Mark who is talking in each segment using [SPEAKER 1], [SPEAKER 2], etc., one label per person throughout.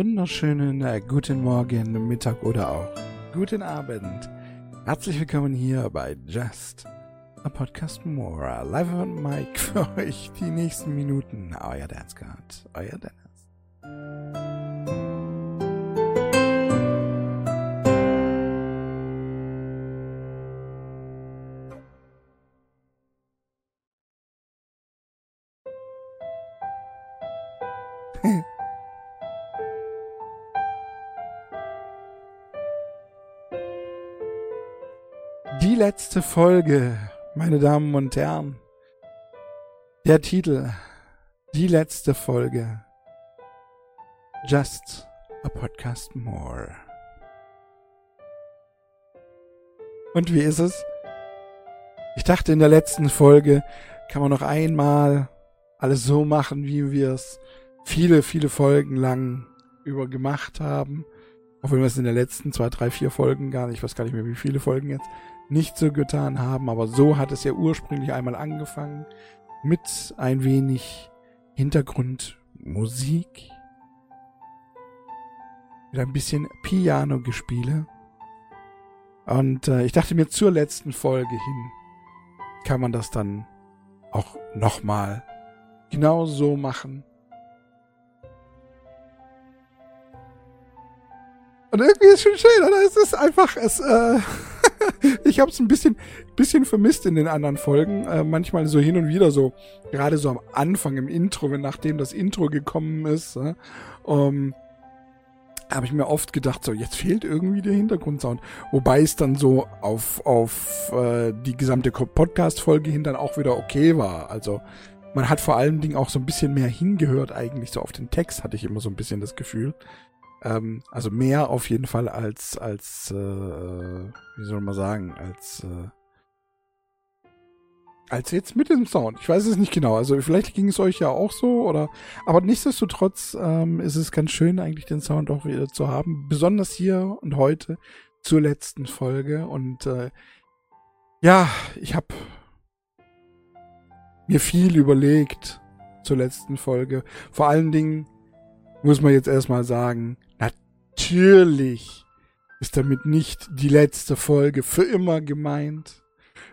[SPEAKER 1] wunderschönen äh, guten Morgen, Mittag oder auch guten Abend. Herzlich willkommen hier bei Just a Podcast More. Live on Mike für euch die nächsten Minuten. Euer Dance God, euer Dennis. Letzte Folge, meine Damen und Herren. Der Titel. Die letzte Folge. Just a Podcast More. Und wie ist es? Ich dachte, in der letzten Folge kann man noch einmal alles so machen, wie wir es viele, viele Folgen lang über gemacht haben. Auch wenn wir es in den letzten zwei, drei, vier Folgen gar nicht, ich weiß gar nicht mehr, wie viele Folgen jetzt, nicht so getan haben. Aber so hat es ja ursprünglich einmal angefangen mit ein wenig Hintergrundmusik. Mit ein bisschen Piano-Gespiele. Und äh, ich dachte mir, zur letzten Folge hin kann man das dann auch nochmal genau so machen. Und irgendwie ist es schon schön, oder? Es ist einfach, es, äh, ich habe es ein bisschen, bisschen vermisst in den anderen Folgen. Äh, manchmal so hin und wieder so, gerade so am Anfang im Intro, wenn nachdem das Intro gekommen ist, äh, um, habe ich mir oft gedacht, so jetzt fehlt irgendwie der Hintergrundsound. Wobei es dann so auf, auf äh, die gesamte Podcast-Folge hin dann auch wieder okay war. Also man hat vor allen Dingen auch so ein bisschen mehr hingehört eigentlich, so auf den Text hatte ich immer so ein bisschen das Gefühl. Ähm, also mehr auf jeden Fall als, als, äh, wie soll man sagen, als, äh, als jetzt mit dem Sound. Ich weiß es nicht genau. Also vielleicht ging es euch ja auch so oder, aber nichtsdestotrotz ähm, ist es ganz schön eigentlich den Sound auch wieder zu haben. Besonders hier und heute zur letzten Folge und äh, ja, ich habe mir viel überlegt zur letzten Folge. Vor allen Dingen muss man jetzt erstmal sagen, natürlich ist damit nicht die letzte Folge für immer gemeint,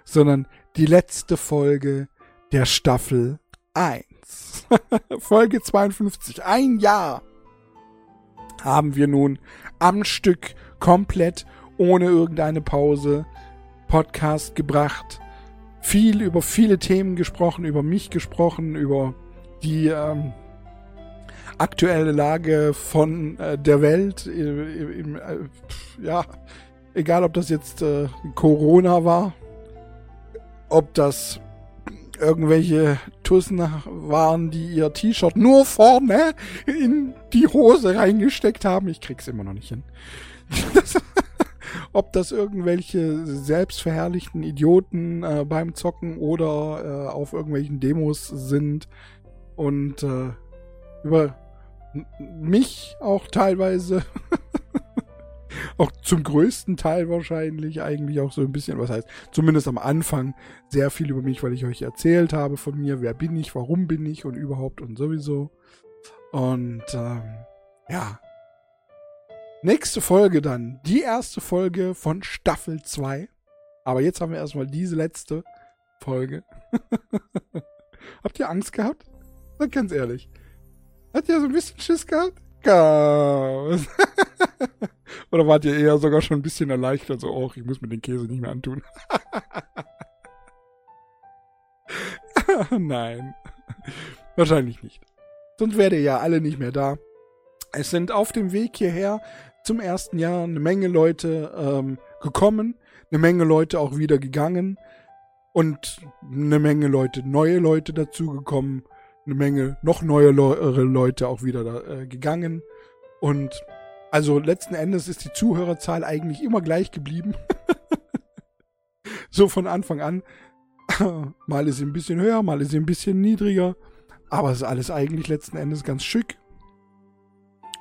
[SPEAKER 1] sondern die letzte Folge der Staffel 1. Folge 52. Ein Jahr haben wir nun am Stück komplett ohne irgendeine Pause Podcast gebracht. Viel über viele Themen gesprochen, über mich gesprochen, über die ähm, aktuelle Lage von äh, der Welt. Im, äh, ja, egal ob das jetzt äh, Corona war, ob das irgendwelche Tussen waren, die ihr T-Shirt nur vorne in die Hose reingesteckt haben. Ich krieg's immer noch nicht hin. Das, ob das irgendwelche selbstverherrlichten Idioten äh, beim Zocken oder äh, auf irgendwelchen Demos sind und äh, über mich auch teilweise, auch zum größten Teil wahrscheinlich, eigentlich auch so ein bisschen, was heißt, zumindest am Anfang sehr viel über mich, weil ich euch erzählt habe von mir, wer bin ich, warum bin ich und überhaupt und sowieso. Und ähm, ja. Nächste Folge dann, die erste Folge von Staffel 2. Aber jetzt haben wir erstmal diese letzte Folge. Habt ihr Angst gehabt? Ganz ehrlich. Hat ihr so ein bisschen Schiss gehabt? Chaos. Oder wart ihr eher sogar schon ein bisschen erleichtert, so, oh, ich muss mir den Käse nicht mehr antun? Nein. Wahrscheinlich nicht. Sonst wärt ihr ja alle nicht mehr da. Es sind auf dem Weg hierher zum ersten Jahr eine Menge Leute ähm, gekommen, eine Menge Leute auch wieder gegangen und eine Menge Leute, neue Leute dazugekommen eine Menge noch neue Le Leute auch wieder da, äh, gegangen. Und also letzten Endes ist die Zuhörerzahl eigentlich immer gleich geblieben. so von Anfang an. mal ist sie ein bisschen höher, mal ist sie ein bisschen niedriger. Aber es ist alles eigentlich letzten Endes ganz schick.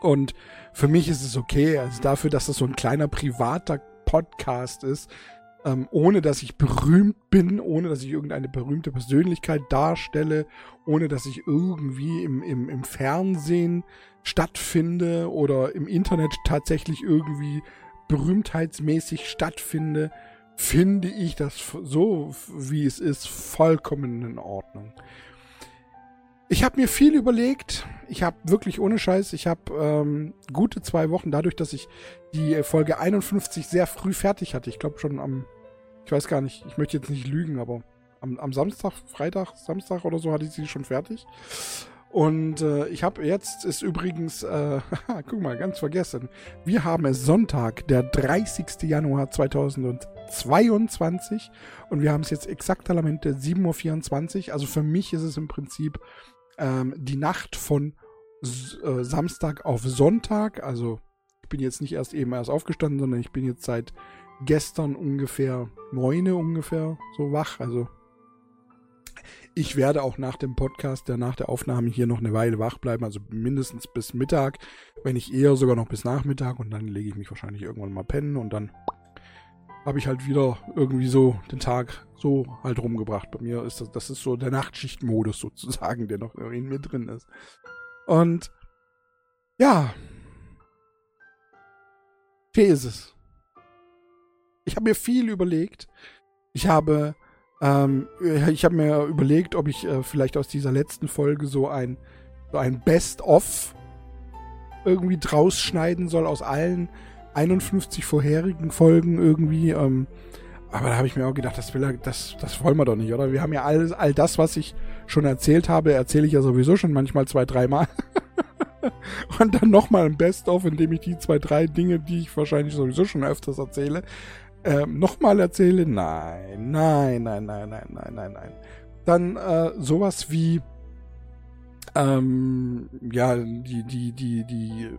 [SPEAKER 1] Und für mich ist es okay. Also dafür, dass das so ein kleiner privater Podcast ist, ähm, ohne dass ich berühmt bin, ohne dass ich irgendeine berühmte Persönlichkeit darstelle, ohne dass ich irgendwie im, im, im Fernsehen stattfinde oder im Internet tatsächlich irgendwie berühmtheitsmäßig stattfinde, finde ich das so, wie es ist, vollkommen in Ordnung. Ich habe mir viel überlegt. Ich habe wirklich ohne Scheiß, ich habe ähm, gute zwei Wochen dadurch, dass ich die Folge 51 sehr früh fertig hatte. Ich glaube schon am ich weiß gar nicht, ich möchte jetzt nicht lügen, aber am, am Samstag, Freitag, Samstag oder so hatte ich sie schon fertig. Und äh, ich habe jetzt ist übrigens, äh, guck mal, ganz vergessen. Wir haben es Sonntag, der 30. Januar 2022 und wir haben es jetzt exakt Lamente 7.24 Uhr. Also für mich ist es im Prinzip ähm, die Nacht von äh, Samstag auf Sonntag. Also ich bin jetzt nicht erst eben erst aufgestanden, sondern ich bin jetzt seit gestern ungefähr neune ungefähr so wach. Also ich werde auch nach dem Podcast, der nach der Aufnahme hier noch eine Weile wach bleiben, also mindestens bis Mittag, wenn nicht eher sogar noch bis Nachmittag und dann lege ich mich wahrscheinlich irgendwann mal pennen und dann habe ich halt wieder irgendwie so den Tag so halt rumgebracht. Bei mir ist das, das ist so der Nachtschichtmodus sozusagen, der noch in mir drin ist. Und ja, hier ist es. Ich habe mir viel überlegt. Ich habe, ähm, ich habe mir überlegt, ob ich äh, vielleicht aus dieser letzten Folge so ein, so ein Best-of irgendwie draus schneiden soll aus allen 51 vorherigen Folgen irgendwie. Ähm, aber da habe ich mir auch gedacht, das, will das, das wollen wir doch nicht, oder? Wir haben ja alles, all das, was ich schon erzählt habe, erzähle ich ja sowieso schon manchmal zwei, dreimal. Und dann nochmal ein Best-of, in dem ich die zwei, drei Dinge, die ich wahrscheinlich sowieso schon öfters erzähle, ähm, nochmal erzähle? Nein, nein, nein, nein, nein, nein, nein, nein. Dann äh, sowas wie ähm, ja, die, die, die, die,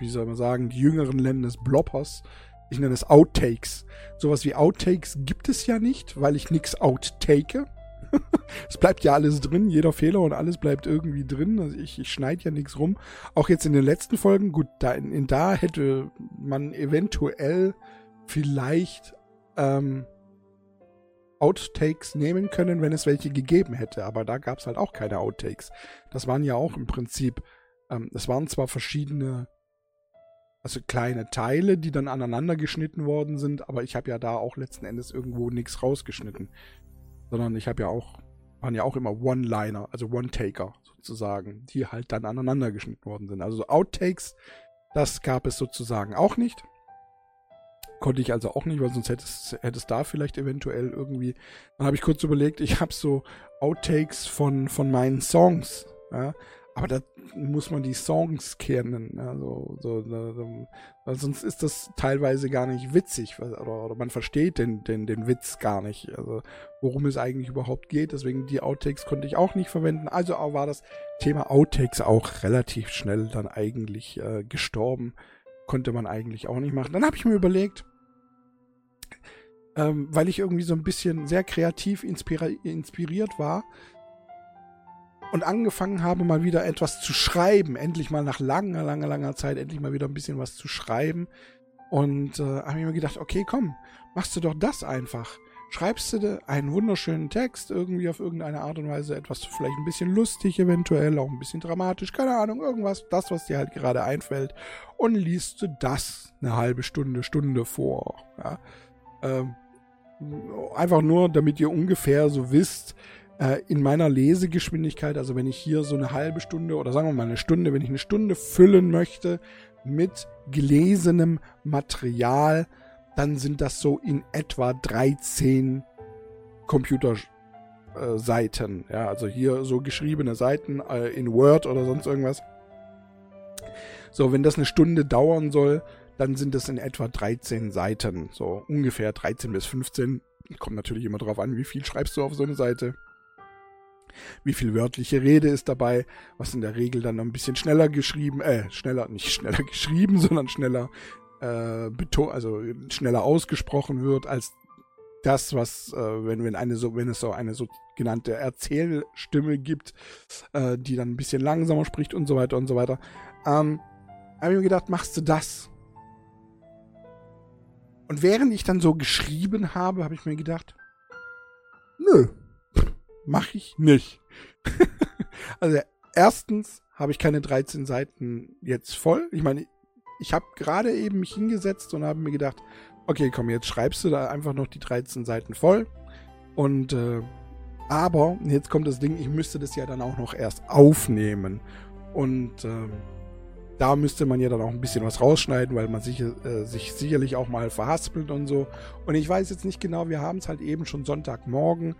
[SPEAKER 1] wie soll man sagen, die jüngeren Länder des Bloppers. Ich nenne es Outtakes. Sowas wie Outtakes gibt es ja nicht, weil ich nichts outtake. es bleibt ja alles drin, jeder Fehler und alles bleibt irgendwie drin. Also ich, ich schneide ja nichts rum. Auch jetzt in den letzten Folgen, gut, da, in, in da hätte man eventuell vielleicht ähm, Outtakes nehmen können, wenn es welche gegeben hätte. Aber da gab es halt auch keine Outtakes. Das waren ja auch im Prinzip, ähm, es waren zwar verschiedene, also kleine Teile, die dann aneinander geschnitten worden sind, aber ich habe ja da auch letzten Endes irgendwo nichts rausgeschnitten. Sondern ich habe ja auch, waren ja auch immer One-Liner, also One-Taker sozusagen, die halt dann aneinander geschnitten worden sind. Also Outtakes, das gab es sozusagen auch nicht. Konnte ich also auch nicht, weil sonst hätte es, hätte es da vielleicht eventuell irgendwie. Dann habe ich kurz überlegt, ich habe so Outtakes von, von meinen Songs. Ja? Aber da muss man die Songs kennen. Also, so, so, weil sonst ist das teilweise gar nicht witzig. Oder, oder man versteht den, den, den Witz gar nicht. Also, worum es eigentlich überhaupt geht. Deswegen die Outtakes konnte ich auch nicht verwenden. Also war das Thema Outtakes auch relativ schnell dann eigentlich äh, gestorben konnte man eigentlich auch nicht machen. Dann habe ich mir überlegt, ähm, weil ich irgendwie so ein bisschen sehr kreativ inspiri inspiriert war und angefangen habe, mal wieder etwas zu schreiben. Endlich mal nach langer, langer, langer Zeit, endlich mal wieder ein bisschen was zu schreiben. Und äh, habe ich mir gedacht, okay, komm, machst du doch das einfach schreibst du einen wunderschönen Text, irgendwie auf irgendeine Art und Weise, etwas vielleicht ein bisschen lustig, eventuell auch ein bisschen dramatisch, keine Ahnung, irgendwas, das, was dir halt gerade einfällt, und liest du das eine halbe Stunde, Stunde vor. Ja? Ähm, einfach nur, damit ihr ungefähr so wisst, äh, in meiner Lesegeschwindigkeit, also wenn ich hier so eine halbe Stunde oder sagen wir mal eine Stunde, wenn ich eine Stunde füllen möchte mit gelesenem Material, dann sind das so in etwa 13 Computerseiten. ja, also hier so geschriebene Seiten äh, in Word oder sonst irgendwas. So, wenn das eine Stunde dauern soll, dann sind das in etwa 13 Seiten. So ungefähr 13 bis 15. Kommt natürlich immer drauf an, wie viel schreibst du auf so eine Seite. Wie viel wörtliche Rede ist dabei, was in der Regel dann ein bisschen schneller geschrieben, äh, schneller, nicht schneller geschrieben, sondern schneller äh, also schneller ausgesprochen wird als das, was, äh, wenn, wenn eine so, wenn es so eine sogenannte Erzählstimme gibt, äh, die dann ein bisschen langsamer spricht und so weiter und so weiter. Ähm, habe ich mir gedacht, machst du das? Und während ich dann so geschrieben habe, habe ich mir gedacht, nö, mach ich nicht. also erstens habe ich keine 13 Seiten jetzt voll. Ich meine, ich habe gerade eben mich hingesetzt und habe mir gedacht, okay, komm, jetzt schreibst du da einfach noch die 13 Seiten voll. Und äh, aber jetzt kommt das Ding, ich müsste das ja dann auch noch erst aufnehmen. Und äh, da müsste man ja dann auch ein bisschen was rausschneiden, weil man sich, äh, sich sicherlich auch mal verhaspelt und so. Und ich weiß jetzt nicht genau, wir haben es halt eben schon Sonntagmorgen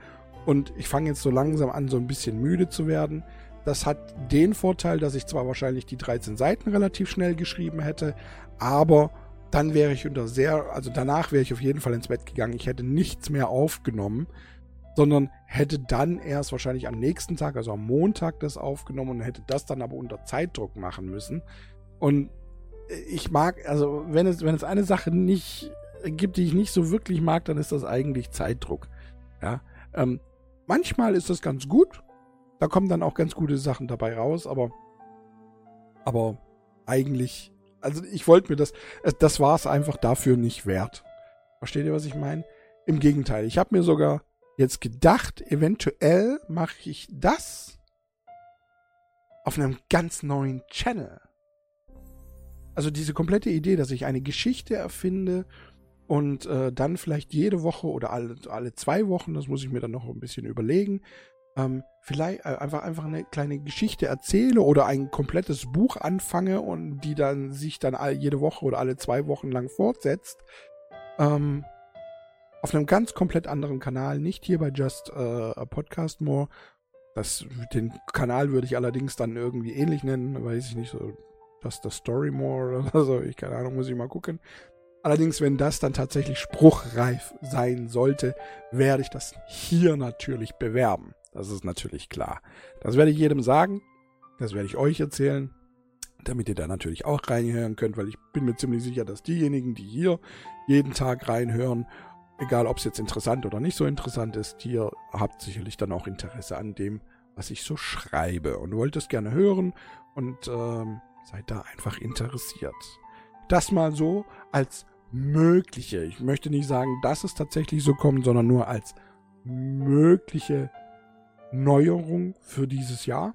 [SPEAKER 1] und ich fange jetzt so langsam an, so ein bisschen müde zu werden. Das hat den Vorteil, dass ich zwar wahrscheinlich die 13 Seiten relativ schnell geschrieben hätte, aber dann wäre ich unter sehr, also danach wäre ich auf jeden Fall ins Bett gegangen. Ich hätte nichts mehr aufgenommen, sondern hätte dann erst wahrscheinlich am nächsten Tag, also am Montag, das aufgenommen und hätte das dann aber unter Zeitdruck machen müssen. Und ich mag, also wenn es, wenn es eine Sache nicht gibt, die ich nicht so wirklich mag, dann ist das eigentlich Zeitdruck. Ja, ähm, manchmal ist das ganz gut, da kommen dann auch ganz gute Sachen dabei raus, aber, aber eigentlich, also ich wollte mir das, das war es einfach dafür nicht wert. Versteht ihr, was ich meine? Im Gegenteil, ich habe mir sogar jetzt gedacht, eventuell mache ich das auf einem ganz neuen Channel. Also diese komplette Idee, dass ich eine Geschichte erfinde und äh, dann vielleicht jede Woche oder alle, alle zwei Wochen, das muss ich mir dann noch ein bisschen überlegen, ähm, vielleicht äh, einfach, einfach eine kleine Geschichte erzähle oder ein komplettes Buch anfange und die dann sich dann all, jede Woche oder alle zwei Wochen lang fortsetzt. Ähm, auf einem ganz komplett anderen Kanal, nicht hier bei Just äh, Podcast More. Das, den Kanal würde ich allerdings dann irgendwie ähnlich nennen, weiß ich nicht, so Just the Story More oder so, ich keine Ahnung, muss ich mal gucken. Allerdings, wenn das dann tatsächlich spruchreif sein sollte, werde ich das hier natürlich bewerben. Das ist natürlich klar. Das werde ich jedem sagen. Das werde ich euch erzählen, damit ihr da natürlich auch reinhören könnt, weil ich bin mir ziemlich sicher, dass diejenigen, die hier jeden Tag reinhören, egal ob es jetzt interessant oder nicht so interessant ist, ihr habt sicherlich dann auch Interesse an dem, was ich so schreibe und wollt es gerne hören und ähm, seid da einfach interessiert. Das mal so als mögliche, ich möchte nicht sagen, dass es tatsächlich so kommt, sondern nur als mögliche Neuerung für dieses Jahr.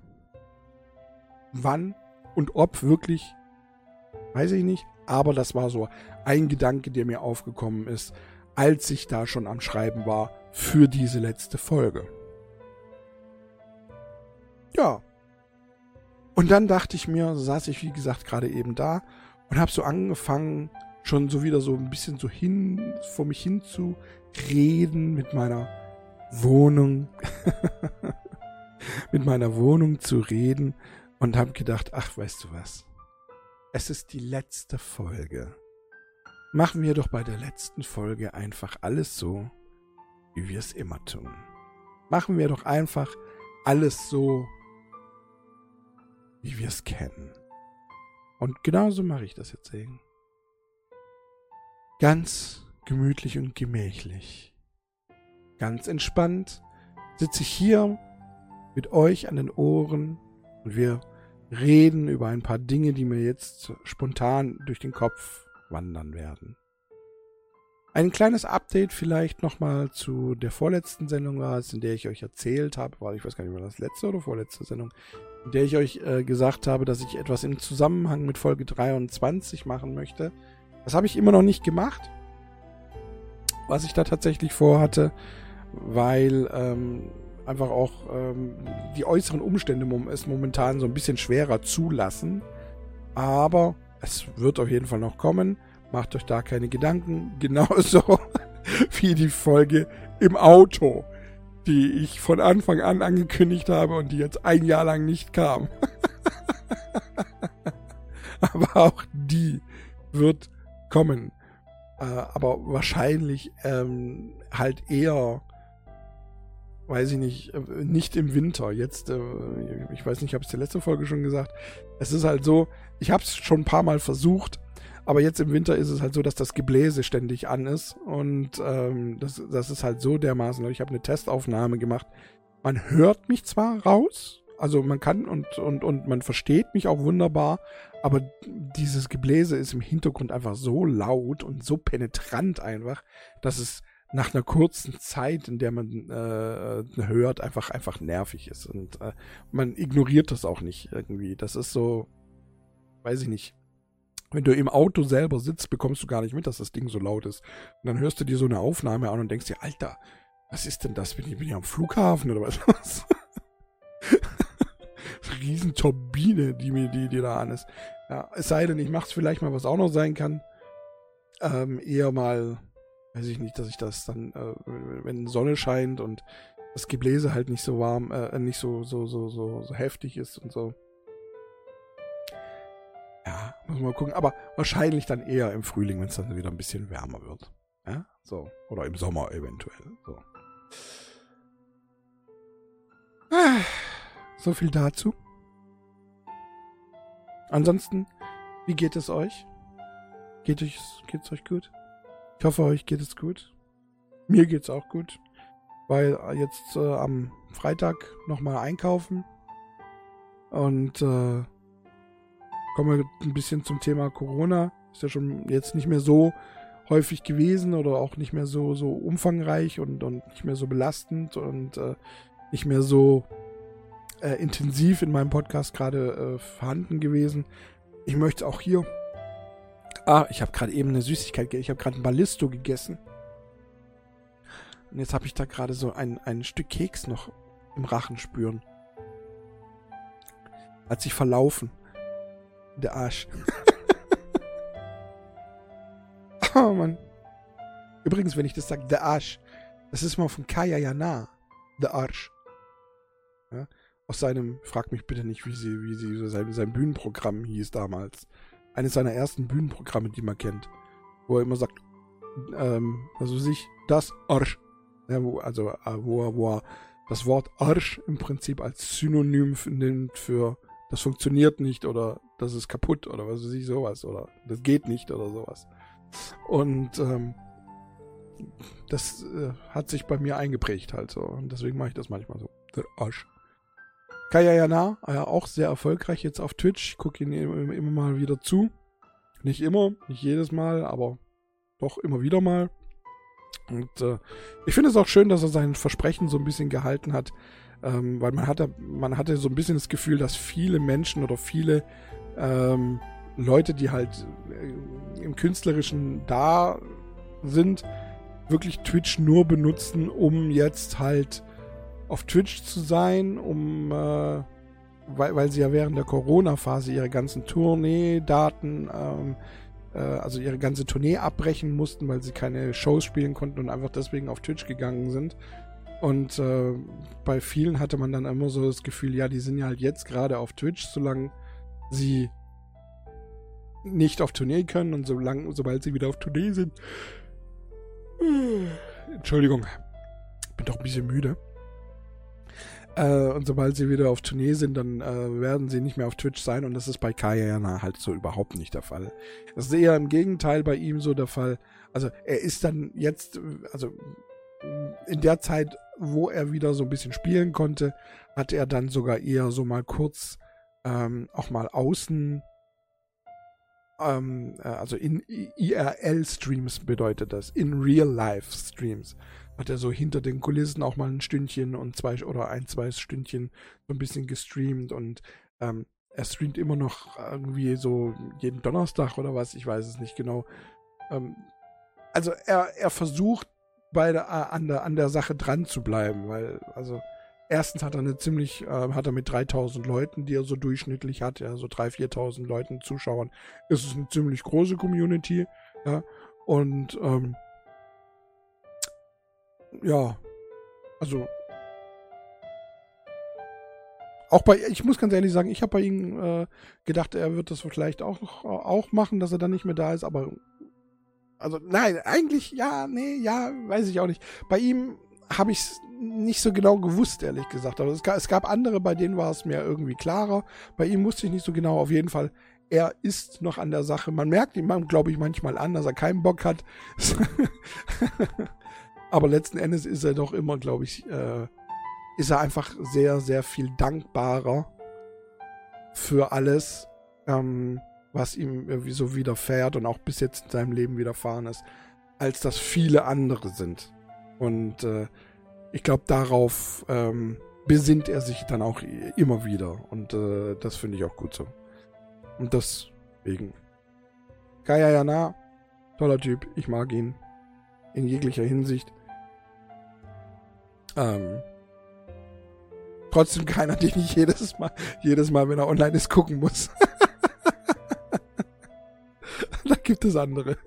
[SPEAKER 1] Wann und ob wirklich, weiß ich nicht. Aber das war so ein Gedanke, der mir aufgekommen ist, als ich da schon am Schreiben war für diese letzte Folge. Ja. Und dann dachte ich mir, saß ich wie gesagt gerade eben da und habe so angefangen, schon so wieder so ein bisschen so hin vor mich hin zu reden mit meiner Wohnung, mit meiner Wohnung zu reden und habe gedacht, ach, weißt du was? Es ist die letzte Folge. Machen wir doch bei der letzten Folge einfach alles so, wie wir es immer tun. Machen wir doch einfach alles so, wie wir es kennen. Und genauso mache ich das jetzt eben. Ganz gemütlich und gemächlich ganz entspannt sitze ich hier mit euch an den Ohren und wir reden über ein paar Dinge, die mir jetzt spontan durch den Kopf wandern werden. Ein kleines Update vielleicht nochmal zu der vorletzten Sendung war es, in der ich euch erzählt habe, war ich weiß gar nicht, war das letzte oder vorletzte Sendung, in der ich euch äh, gesagt habe, dass ich etwas im Zusammenhang mit Folge 23 machen möchte. Das habe ich immer noch nicht gemacht. Was ich da tatsächlich vorhatte, weil ähm, einfach auch ähm, die äußeren Umstände es momentan so ein bisschen schwerer zulassen. Aber es wird auf jeden Fall noch kommen. Macht euch da keine Gedanken. Genauso wie die Folge im Auto, die ich von Anfang an angekündigt habe und die jetzt ein Jahr lang nicht kam. Aber auch die wird kommen. Äh, aber wahrscheinlich ähm, halt eher weiß ich nicht, äh, nicht im Winter. Jetzt, äh, ich weiß nicht, ich habe es der letzte Folge schon gesagt. Es ist halt so, ich habe es schon ein paar Mal versucht, aber jetzt im Winter ist es halt so, dass das Gebläse ständig an ist. Und ähm, das, das ist halt so dermaßen. Ich habe eine Testaufnahme gemacht. Man hört mich zwar raus, Also man kann und, und, und man versteht mich auch wunderbar, aber dieses Gebläse ist im Hintergrund einfach so laut und so penetrant einfach, dass es nach einer kurzen Zeit, in der man äh, hört, einfach einfach nervig ist und äh, man ignoriert das auch nicht irgendwie. Das ist so, weiß ich nicht. Wenn du im Auto selber sitzt, bekommst du gar nicht mit, dass das Ding so laut ist. Und dann hörst du dir so eine Aufnahme an und denkst dir, Alter, was ist denn das? Bin ich, bin ich am Flughafen oder was? Riesenturbine, die mir die, die da an ist. Ja, es sei denn, ich mach's vielleicht mal, was auch noch sein kann. Ähm, eher mal weiß ich nicht, dass ich das dann, äh, wenn Sonne scheint und das Gebläse halt nicht so warm, äh, nicht so, so, so, so, so heftig ist und so. Ja, muss man mal gucken. Aber wahrscheinlich dann eher im Frühling, wenn es dann wieder ein bisschen wärmer wird. Ja, so. Oder im Sommer eventuell. So. So viel dazu. Ansonsten, wie geht es euch? Geht es, euch gut? Ich hoffe, euch geht es gut. Mir geht es auch gut, weil jetzt äh, am Freitag nochmal einkaufen und äh, kommen wir ein bisschen zum Thema Corona. Ist ja schon jetzt nicht mehr so häufig gewesen oder auch nicht mehr so, so umfangreich und, und nicht mehr so belastend und äh, nicht mehr so äh, intensiv in meinem Podcast gerade äh, vorhanden gewesen. Ich möchte auch hier Ah, ich habe gerade eben eine Süßigkeit, ich habe gerade ein Ballisto gegessen. Und jetzt habe ich da gerade so ein, ein Stück Keks noch im Rachen spüren. Hat sich verlaufen. Der Arsch. oh Mann. Übrigens, wenn ich das sage, der Arsch, das ist mal von Kaya Jana. Der Arsch. Ja? Aus seinem, frag mich bitte nicht, wie sie, wie sie sein, sein Bühnenprogramm hieß damals eines seiner ersten Bühnenprogramme, die man kennt. Wo er immer sagt, ähm, also sich, das Arsch. Ja, wo, also, äh, wo er, wo er das Wort Arsch im Prinzip als Synonym nimmt für das funktioniert nicht oder das ist kaputt oder was weiß ich, sowas oder das geht nicht oder sowas. Und ähm, das äh, hat sich bei mir eingeprägt halt so. Und deswegen mache ich das manchmal so. Der Arsch. Kaya Jana, ja, auch sehr erfolgreich jetzt auf Twitch. Ich gucke ihn immer, immer mal wieder zu. Nicht immer, nicht jedes Mal, aber doch immer wieder mal. Und äh, ich finde es auch schön, dass er sein Versprechen so ein bisschen gehalten hat, ähm, weil man hatte, man hatte so ein bisschen das Gefühl, dass viele Menschen oder viele ähm, Leute, die halt äh, im Künstlerischen da sind, wirklich Twitch nur benutzen, um jetzt halt auf Twitch zu sein, um, äh, weil, weil sie ja während der Corona-Phase ihre ganzen Tournee-Daten, ähm, äh, also ihre ganze Tournee abbrechen mussten, weil sie keine Shows spielen konnten und einfach deswegen auf Twitch gegangen sind. Und äh, bei vielen hatte man dann immer so das Gefühl, ja, die sind ja halt jetzt gerade auf Twitch, solange sie nicht auf Tournee können und solange, sobald sie wieder auf Tournee sind. Entschuldigung, bin doch ein bisschen müde. Äh, und sobald sie wieder auf Tournee sind, dann äh, werden sie nicht mehr auf Twitch sein. Und das ist bei Kayana halt so überhaupt nicht der Fall. Das ist eher im Gegenteil bei ihm so der Fall. Also er ist dann jetzt, also in der Zeit, wo er wieder so ein bisschen spielen konnte, hat er dann sogar eher so mal kurz ähm, auch mal außen ähm, äh, also in IRL-Streams bedeutet das, in Real-Life-Streams hat er so hinter den Kulissen auch mal ein Stündchen und zwei oder ein, zwei Stündchen so ein bisschen gestreamt und ähm, er streamt immer noch irgendwie so jeden Donnerstag oder was, ich weiß es nicht genau. Ähm, also er, er versucht bei der, äh, an, der, an der Sache dran zu bleiben, weil, also erstens hat er eine ziemlich, äh, hat er mit 3000 Leuten, die er so durchschnittlich hat, ja, so 3.000, 4.000 Leuten Zuschauern, ist es eine ziemlich große Community, ja, und ähm, ja, also auch bei, ich muss ganz ehrlich sagen, ich habe bei ihm äh, gedacht, er wird das vielleicht auch, auch machen, dass er dann nicht mehr da ist, aber also nein, eigentlich ja, nee, ja, weiß ich auch nicht. Bei ihm habe ich es nicht so genau gewusst, ehrlich gesagt. Aber es gab, es gab andere, bei denen war es mir irgendwie klarer. Bei ihm wusste ich nicht so genau. Auf jeden Fall, er ist noch an der Sache. Man merkt ihm, glaube ich, manchmal an, dass er keinen Bock hat. Aber letzten Endes ist er doch immer, glaube ich, äh, ist er einfach sehr, sehr viel dankbarer für alles, ähm, was ihm irgendwie so widerfährt und auch bis jetzt in seinem Leben widerfahren ist, als das viele andere sind. Und äh, ich glaube, darauf ähm, besinnt er sich dann auch immer wieder. Und äh, das finde ich auch gut so. Und deswegen. Kaya Jana, toller Typ, ich mag ihn. In jeglicher Hinsicht. Ähm, trotzdem keiner, den ich jedes Mal, jedes Mal, wenn er online ist, gucken muss. da gibt es andere.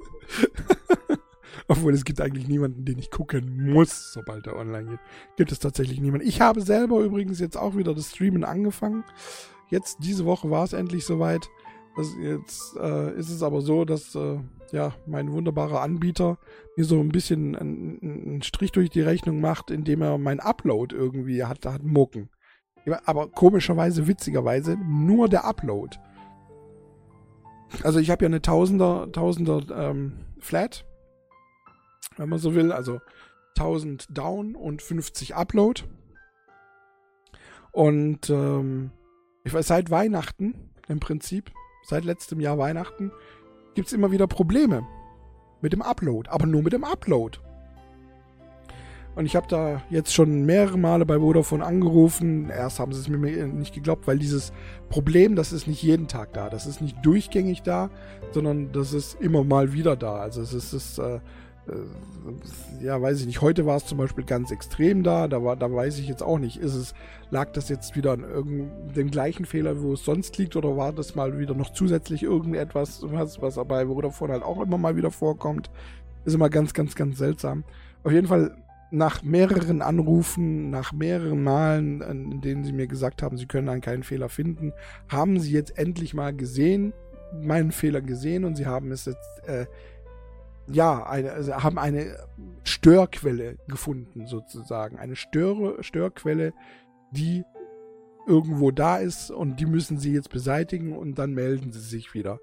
[SPEAKER 1] Obwohl es gibt eigentlich niemanden, den ich gucken muss, sobald er online geht. Gibt es tatsächlich niemanden. Ich habe selber übrigens jetzt auch wieder das Streamen angefangen. Jetzt, diese Woche war es endlich soweit. Das, jetzt äh, ist es aber so, dass äh, ja, mein wunderbarer Anbieter mir so ein bisschen einen, einen, Strich durch die Rechnung macht, indem er mein Upload irgendwie hat, hat mucken. Aber komischerweise, witzigerweise, nur der Upload. Also ich habe ja eine Tausender, Tausender ähm, Flat wenn man so will. Also 1000 Down und 50 Upload. Und ähm, ich weiß, seit Weihnachten im Prinzip, seit letztem Jahr Weihnachten, gibt es immer wieder Probleme mit dem Upload, aber nur mit dem Upload. Und ich habe da jetzt schon mehrere Male bei Vodafone angerufen. Erst haben sie es mir nicht geglaubt, weil dieses Problem, das ist nicht jeden Tag da. Das ist nicht durchgängig da, sondern das ist immer mal wieder da. Also es ist, es äh, äh, ja, weiß ich nicht. Heute war es zum Beispiel ganz extrem da. Da war, da weiß ich jetzt auch nicht. Ist es, lag das jetzt wieder an irgendeinem gleichen Fehler, wo es sonst liegt, oder war das mal wieder noch zusätzlich irgendetwas, was, was bei Vodafone halt auch immer mal wieder vorkommt? Ist immer ganz, ganz, ganz seltsam. Auf jeden Fall nach mehreren Anrufen, nach mehreren Malen, in denen sie mir gesagt haben, sie können dann keinen Fehler finden, haben sie jetzt endlich mal gesehen, meinen Fehler gesehen und sie haben es jetzt äh, ja, eine, also haben eine Störquelle gefunden, sozusagen. Eine Stör Störquelle, die irgendwo da ist und die müssen sie jetzt beseitigen und dann melden sie sich wieder.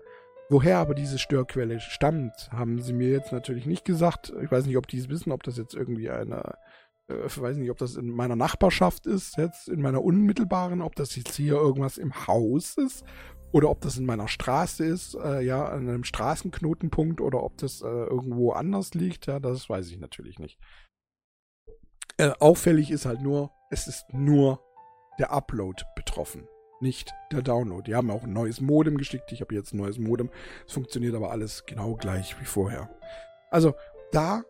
[SPEAKER 1] Woher aber diese Störquelle stammt, haben sie mir jetzt natürlich nicht gesagt. Ich weiß nicht, ob die es wissen, ob das jetzt irgendwie eine, äh, ich weiß nicht, ob das in meiner Nachbarschaft ist, jetzt in meiner unmittelbaren, ob das jetzt hier irgendwas im Haus ist oder ob das in meiner Straße ist, äh, ja, an einem Straßenknotenpunkt oder ob das äh, irgendwo anders liegt, ja, das weiß ich natürlich nicht. Äh, auffällig ist halt nur, es ist nur der Upload betroffen, nicht der Download. Die haben auch ein neues Modem geschickt, ich habe jetzt ein neues Modem. Es funktioniert aber alles genau gleich wie vorher. Also da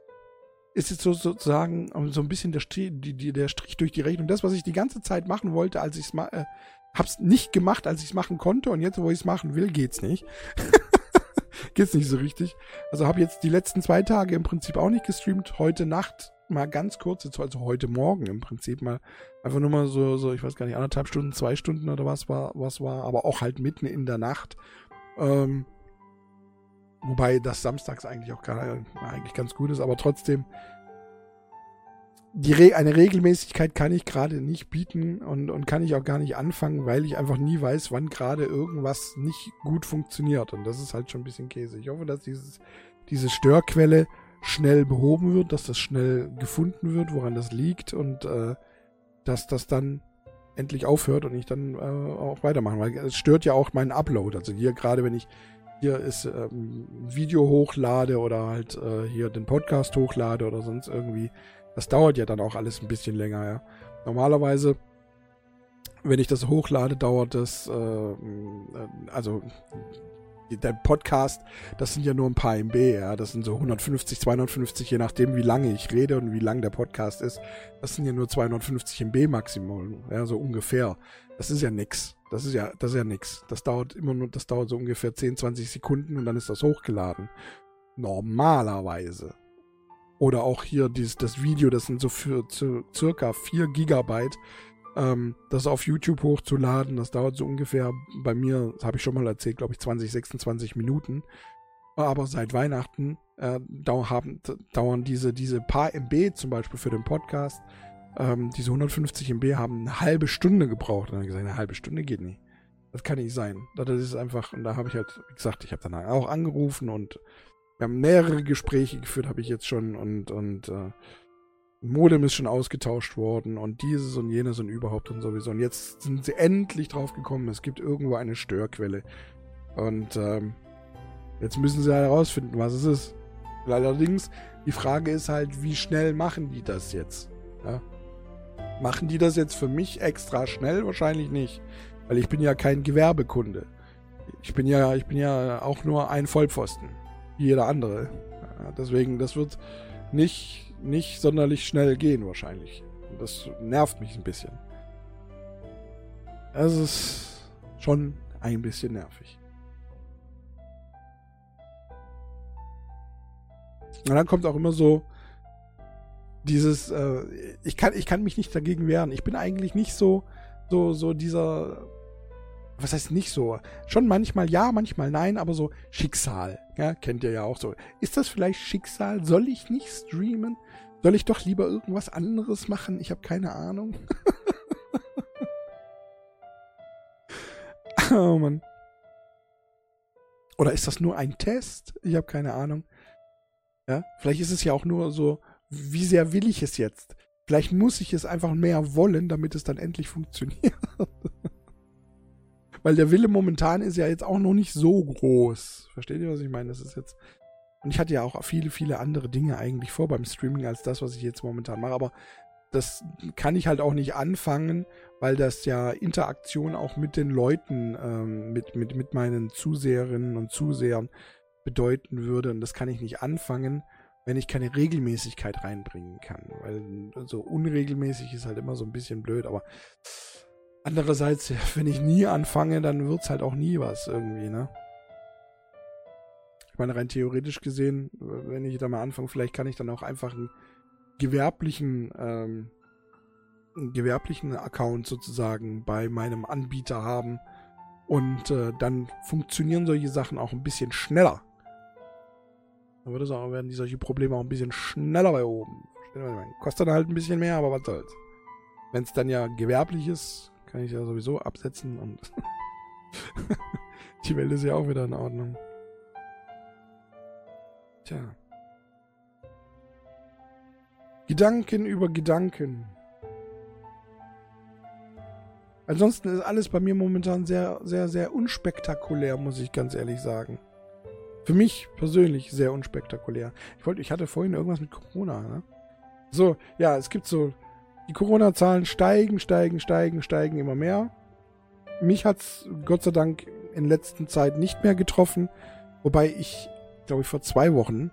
[SPEAKER 1] ist jetzt so, sozusagen so ein bisschen der, Strich, die, die, der Strich durch die Rechnung. Das, was ich die ganze Zeit machen wollte, als ich es mal äh, Hab's nicht gemacht, als ich es machen konnte und jetzt, wo ich es machen will, geht's nicht. geht's nicht so richtig. Also habe jetzt die letzten zwei Tage im Prinzip auch nicht gestreamt. Heute Nacht mal ganz kurz, also heute Morgen im Prinzip mal einfach nur mal so, so ich weiß gar nicht, anderthalb Stunden, zwei Stunden oder was war, was war, aber auch halt mitten in der Nacht. Ähm, wobei das samstags eigentlich auch gerade eigentlich ganz gut ist, aber trotzdem die Re eine Regelmäßigkeit kann ich gerade nicht bieten und, und kann ich auch gar nicht anfangen, weil ich einfach nie weiß, wann gerade irgendwas nicht gut funktioniert. Und das ist halt schon ein bisschen Käse. Ich hoffe, dass dieses, diese Störquelle schnell behoben wird, dass das schnell gefunden wird, woran das liegt und äh, dass das dann endlich aufhört und ich dann äh, auch weitermachen. Weil es stört ja auch meinen Upload. Also hier gerade, wenn ich hier ist ähm, Video hochlade oder halt äh, hier den Podcast hochlade oder sonst irgendwie, das dauert ja dann auch alles ein bisschen länger, ja. Normalerweise, wenn ich das hochlade, dauert das, äh, also der Podcast, das sind ja nur ein paar MB, ja. Das sind so 150, 250, je nachdem, wie lange ich rede und wie lang der Podcast ist. Das sind ja nur 250 MB Maximum, ja, so ungefähr. Das ist ja nix. Das ist ja, das ist ja nix. Das dauert immer nur, das dauert so ungefähr 10, 20 Sekunden und dann ist das hochgeladen. Normalerweise. Oder auch hier dieses, das Video, das sind so für circa 4 Gigabyte. Ähm, das auf YouTube hochzuladen, das dauert so ungefähr bei mir, das habe ich schon mal erzählt, glaube ich, 20, 26 Minuten. Aber seit Weihnachten äh, dau haben, dauern diese, diese paar MB zum Beispiel für den Podcast, ähm, diese 150 MB haben eine halbe Stunde gebraucht. Und dann gesagt, eine halbe Stunde geht nicht. Das kann nicht sein. Das ist einfach, und da habe ich halt, wie gesagt, ich habe dann auch angerufen und wir haben mehrere Gespräche geführt, habe ich jetzt schon und, und äh, Modem ist schon ausgetauscht worden und dieses und jenes und überhaupt und sowieso. Und jetzt sind sie endlich drauf gekommen, es gibt irgendwo eine Störquelle. Und ähm, jetzt müssen sie herausfinden, was es ist. Allerdings, die Frage ist halt, wie schnell machen die das jetzt? Ja? Machen die das jetzt für mich extra schnell? Wahrscheinlich nicht. Weil ich bin ja kein Gewerbekunde. Ich bin ja, ich bin ja auch nur ein Vollpfosten. Wie jeder andere. Deswegen, das wird nicht, nicht sonderlich schnell gehen wahrscheinlich. Das nervt mich ein bisschen. Es ist schon ein bisschen nervig. Und dann kommt auch immer so dieses, äh, ich kann, ich kann mich nicht dagegen wehren. Ich bin eigentlich nicht so, so, so dieser, was heißt nicht so? Schon manchmal ja, manchmal nein, aber so Schicksal. Ja, kennt ihr ja auch so. Ist das vielleicht Schicksal? Soll ich nicht streamen? Soll ich doch lieber irgendwas anderes machen? Ich habe keine Ahnung. oh Mann. Oder ist das nur ein Test? Ich habe keine Ahnung. Ja, vielleicht ist es ja auch nur so, wie sehr will ich es jetzt? Vielleicht muss ich es einfach mehr wollen, damit es dann endlich funktioniert. Weil der Wille momentan ist ja jetzt auch noch nicht so groß. Versteht ihr, was ich meine? Das ist jetzt. Und ich hatte ja auch viele, viele andere Dinge eigentlich vor beim Streaming als das, was ich jetzt momentan mache. Aber das kann ich halt auch nicht anfangen, weil das ja Interaktion auch mit den Leuten, ähm, mit, mit, mit meinen Zuseherinnen und Zusehern bedeuten würde. Und das kann ich nicht anfangen, wenn ich keine Regelmäßigkeit reinbringen kann. Weil so unregelmäßig ist halt immer so ein bisschen blöd, aber andererseits, wenn ich nie anfange, dann wird es halt auch nie was irgendwie, ne? Ich meine, rein theoretisch gesehen, wenn ich da mal anfange, vielleicht kann ich dann auch einfach einen gewerblichen, ähm, einen gewerblichen Account sozusagen bei meinem Anbieter haben. Und äh, dann funktionieren solche Sachen auch ein bisschen schneller. Dann würde sagen, werden die solche Probleme auch ein bisschen schneller bei oben. Kostet dann halt ein bisschen mehr, aber was soll's. Wenn es dann ja gewerblich ist, kann ich ja sowieso absetzen und die Welt ist ja auch wieder in Ordnung. Tja. Gedanken über Gedanken. Ansonsten ist alles bei mir momentan sehr, sehr, sehr unspektakulär, muss ich ganz ehrlich sagen. Für mich persönlich sehr unspektakulär. Ich wollte, ich hatte vorhin irgendwas mit Corona, ne? So, ja, es gibt so, die Corona-Zahlen steigen, steigen, steigen, steigen immer mehr. Mich hat's Gott sei Dank in letzter Zeit nicht mehr getroffen, wobei ich, glaube ich, vor zwei Wochen,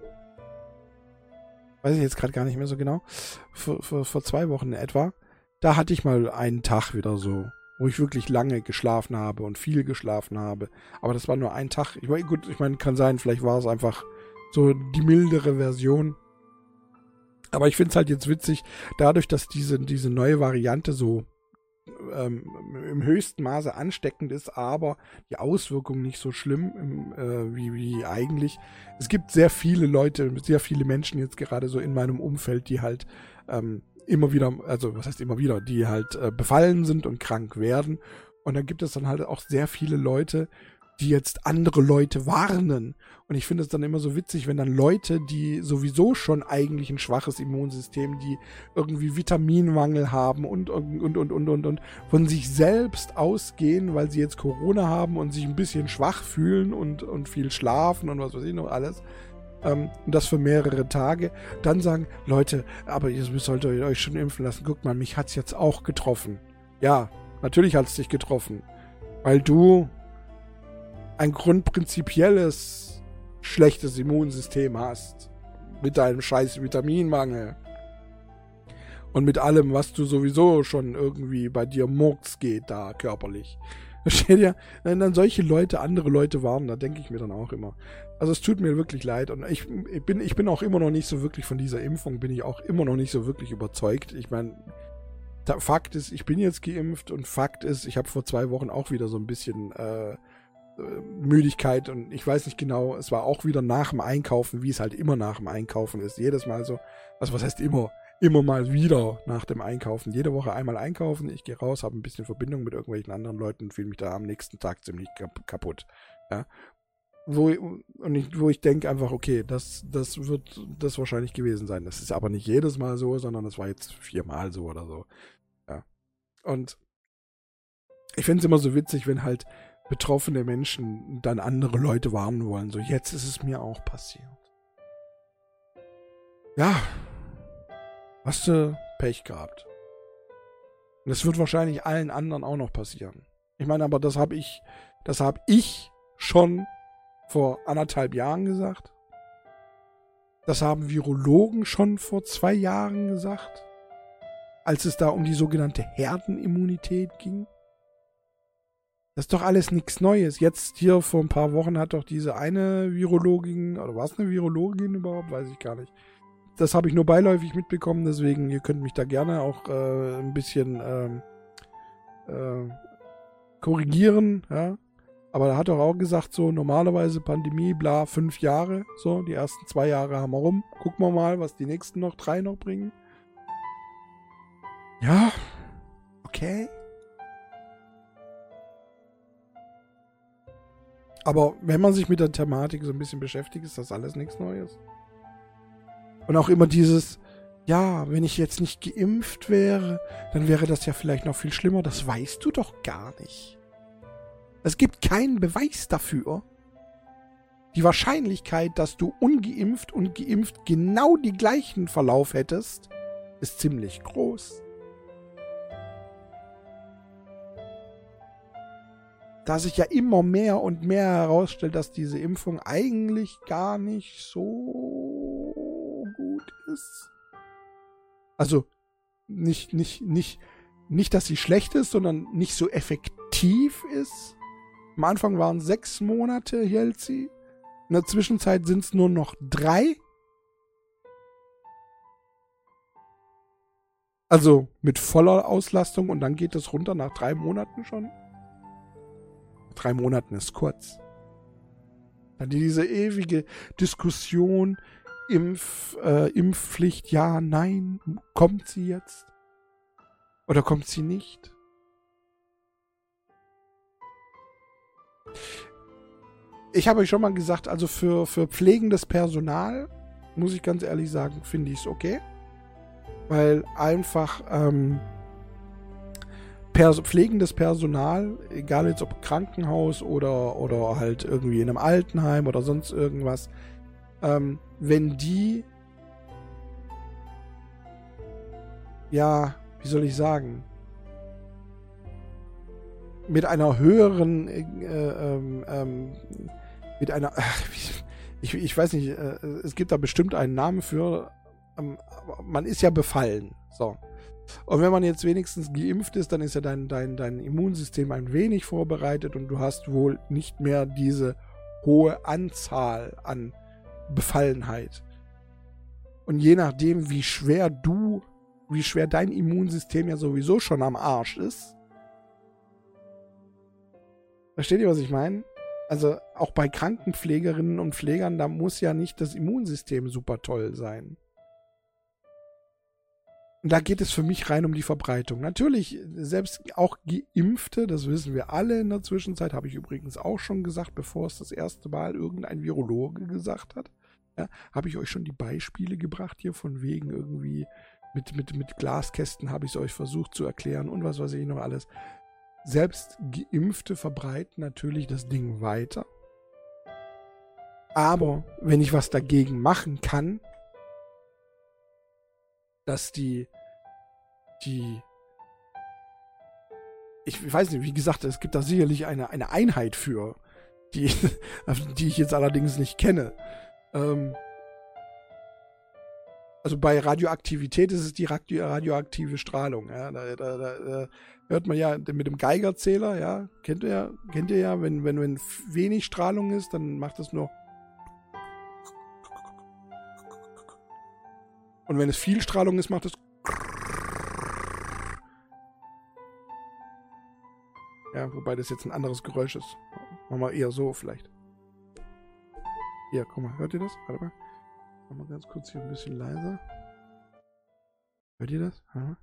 [SPEAKER 1] weiß ich jetzt gerade gar nicht mehr so genau, vor, vor, vor zwei Wochen etwa, da hatte ich mal einen Tag wieder so wo ich wirklich lange geschlafen habe und viel geschlafen habe. Aber das war nur ein Tag. Ich meine, gut, ich meine, kann sein, vielleicht war es einfach so die mildere Version. Aber ich finde es halt jetzt witzig, dadurch, dass diese, diese neue Variante so ähm, im höchsten Maße ansteckend ist, aber die Auswirkungen nicht so schlimm im, äh, wie, wie eigentlich. Es gibt sehr viele Leute, sehr viele Menschen jetzt gerade so in meinem Umfeld, die halt ähm, immer wieder, also was heißt immer wieder, die halt äh, befallen sind und krank werden. Und dann gibt es dann halt auch sehr viele Leute, die jetzt andere Leute warnen. Und ich finde es dann immer so witzig, wenn dann Leute, die sowieso schon eigentlich ein schwaches Immunsystem, die irgendwie Vitaminmangel haben und, und, und, und, und, und, von sich selbst ausgehen, weil sie jetzt Corona haben und sich ein bisschen schwach fühlen und, und viel schlafen und was weiß ich noch alles, ähm, und das für mehrere Tage, dann sagen, Leute, aber ihr solltet euch schon impfen lassen. Guck mal, mich hat's jetzt auch getroffen. Ja, natürlich hat's dich getroffen. Weil du ein grundprinzipielles schlechtes Immunsystem hast. Mit deinem scheiß Vitaminmangel. Und mit allem, was du sowieso schon irgendwie bei dir murks geht da körperlich. Versteht ihr? Wenn dann solche Leute andere Leute warnen, da denke ich mir dann auch immer. Also es tut mir wirklich leid und ich, ich, bin, ich bin auch immer noch nicht so wirklich von dieser Impfung, bin ich auch immer noch nicht so wirklich überzeugt. Ich meine, Fakt ist, ich bin jetzt geimpft und Fakt ist, ich habe vor zwei Wochen auch wieder so ein bisschen äh, Müdigkeit und ich weiß nicht genau, es war auch wieder nach dem Einkaufen, wie es halt immer nach dem Einkaufen ist. Jedes Mal so, also was heißt immer? Immer mal wieder nach dem Einkaufen. Jede Woche einmal einkaufen, ich gehe raus, habe ein bisschen Verbindung mit irgendwelchen anderen Leuten und fühle mich da am nächsten Tag ziemlich kaputt. Ja? wo, und ich, wo ich denke einfach, okay, das, das wird das wahrscheinlich gewesen sein. Das ist aber nicht jedes Mal so, sondern das war jetzt viermal so oder so. Ja. Und ich finde es immer so witzig, wenn halt betroffene Menschen dann andere Leute warnen wollen. So, jetzt ist es mir auch passiert. Ja. Hast du Pech gehabt. Und das wird wahrscheinlich allen anderen auch noch passieren. Ich meine, aber das habe ich, das habe ich schon vor anderthalb Jahren gesagt. Das haben Virologen schon vor zwei Jahren gesagt, als es da um die sogenannte Herdenimmunität ging. Das ist doch alles nichts Neues. Jetzt hier vor ein paar Wochen hat doch diese eine Virologin, oder war es eine Virologin überhaupt? Weiß ich gar nicht. Das habe ich nur beiläufig mitbekommen, deswegen, ihr könnt mich da gerne auch äh, ein bisschen ähm, äh, korrigieren, ja. Aber er hat doch auch gesagt, so normalerweise Pandemie, bla, fünf Jahre. So, die ersten zwei Jahre haben wir rum. Gucken wir mal, was die nächsten noch drei noch bringen. Ja, okay. Aber wenn man sich mit der Thematik so ein bisschen beschäftigt, ist das alles nichts Neues. Und auch immer dieses, ja, wenn ich jetzt nicht geimpft wäre, dann wäre das ja vielleicht noch viel schlimmer. Das weißt du doch gar nicht. Es gibt keinen Beweis dafür. Die Wahrscheinlichkeit, dass du ungeimpft und geimpft genau die gleichen Verlauf hättest, ist ziemlich groß. Da sich ja immer mehr und mehr herausstellt, dass diese Impfung eigentlich gar nicht so gut ist. Also nicht, nicht, nicht, nicht, dass sie schlecht ist, sondern nicht so effektiv ist. Am Anfang waren sechs Monate, hält sie. In der Zwischenzeit sind es nur noch drei. Also mit voller Auslastung und dann geht es runter nach drei Monaten schon. Drei Monaten ist kurz. Dann diese ewige Diskussion, Impf, äh, Impfpflicht, ja, nein, kommt sie jetzt? Oder kommt sie nicht? Ich habe euch schon mal gesagt, also für, für pflegendes Personal, muss ich ganz ehrlich sagen, finde ich es okay. Weil einfach ähm, pers pflegendes Personal, egal jetzt ob Krankenhaus oder, oder halt irgendwie in einem Altenheim oder sonst irgendwas, ähm, wenn die ja, wie soll ich sagen, mit einer höheren, äh, ähm, ähm, mit einer, ich, ich weiß nicht, äh, es gibt da bestimmt einen Namen für, ähm, man ist ja befallen, so. Und wenn man jetzt wenigstens geimpft ist, dann ist ja dein, dein, dein Immunsystem ein wenig vorbereitet und du hast wohl nicht mehr diese hohe Anzahl an Befallenheit. Und je nachdem, wie schwer du, wie schwer dein Immunsystem ja sowieso schon am Arsch ist, Versteht ihr, was ich meine? Also auch bei Krankenpflegerinnen und Pflegern, da muss ja nicht das Immunsystem super toll sein. Und da geht es für mich rein um die Verbreitung. Natürlich, selbst auch Geimpfte, das wissen wir alle in der Zwischenzeit, habe ich übrigens auch schon gesagt, bevor es das erste Mal irgendein Virologe gesagt hat. Ja, habe ich euch schon die Beispiele gebracht hier von wegen irgendwie mit, mit, mit Glaskästen habe ich es euch versucht zu erklären und was weiß ich noch alles. Selbst Geimpfte verbreiten natürlich das Ding weiter. Aber wenn ich was dagegen machen kann, dass die, die, ich weiß nicht, wie gesagt, es gibt da sicherlich eine, eine Einheit für, die, die ich jetzt allerdings nicht kenne. Ähm, also bei Radioaktivität ist es die radioaktive Strahlung. Ja. Da, da, da, hört man ja mit dem Geigerzähler, ja, kennt ihr ja, kennt ihr ja, wenn, wenn, wenn wenig Strahlung ist, dann macht es nur. Und wenn es viel Strahlung ist, macht es. Ja, wobei das jetzt ein anderes Geräusch ist. Machen wir eher so vielleicht. Hier, guck mal, hört ihr das? Warte mal. Machen wir ganz kurz hier ein bisschen leiser. Hört ihr das? Ja.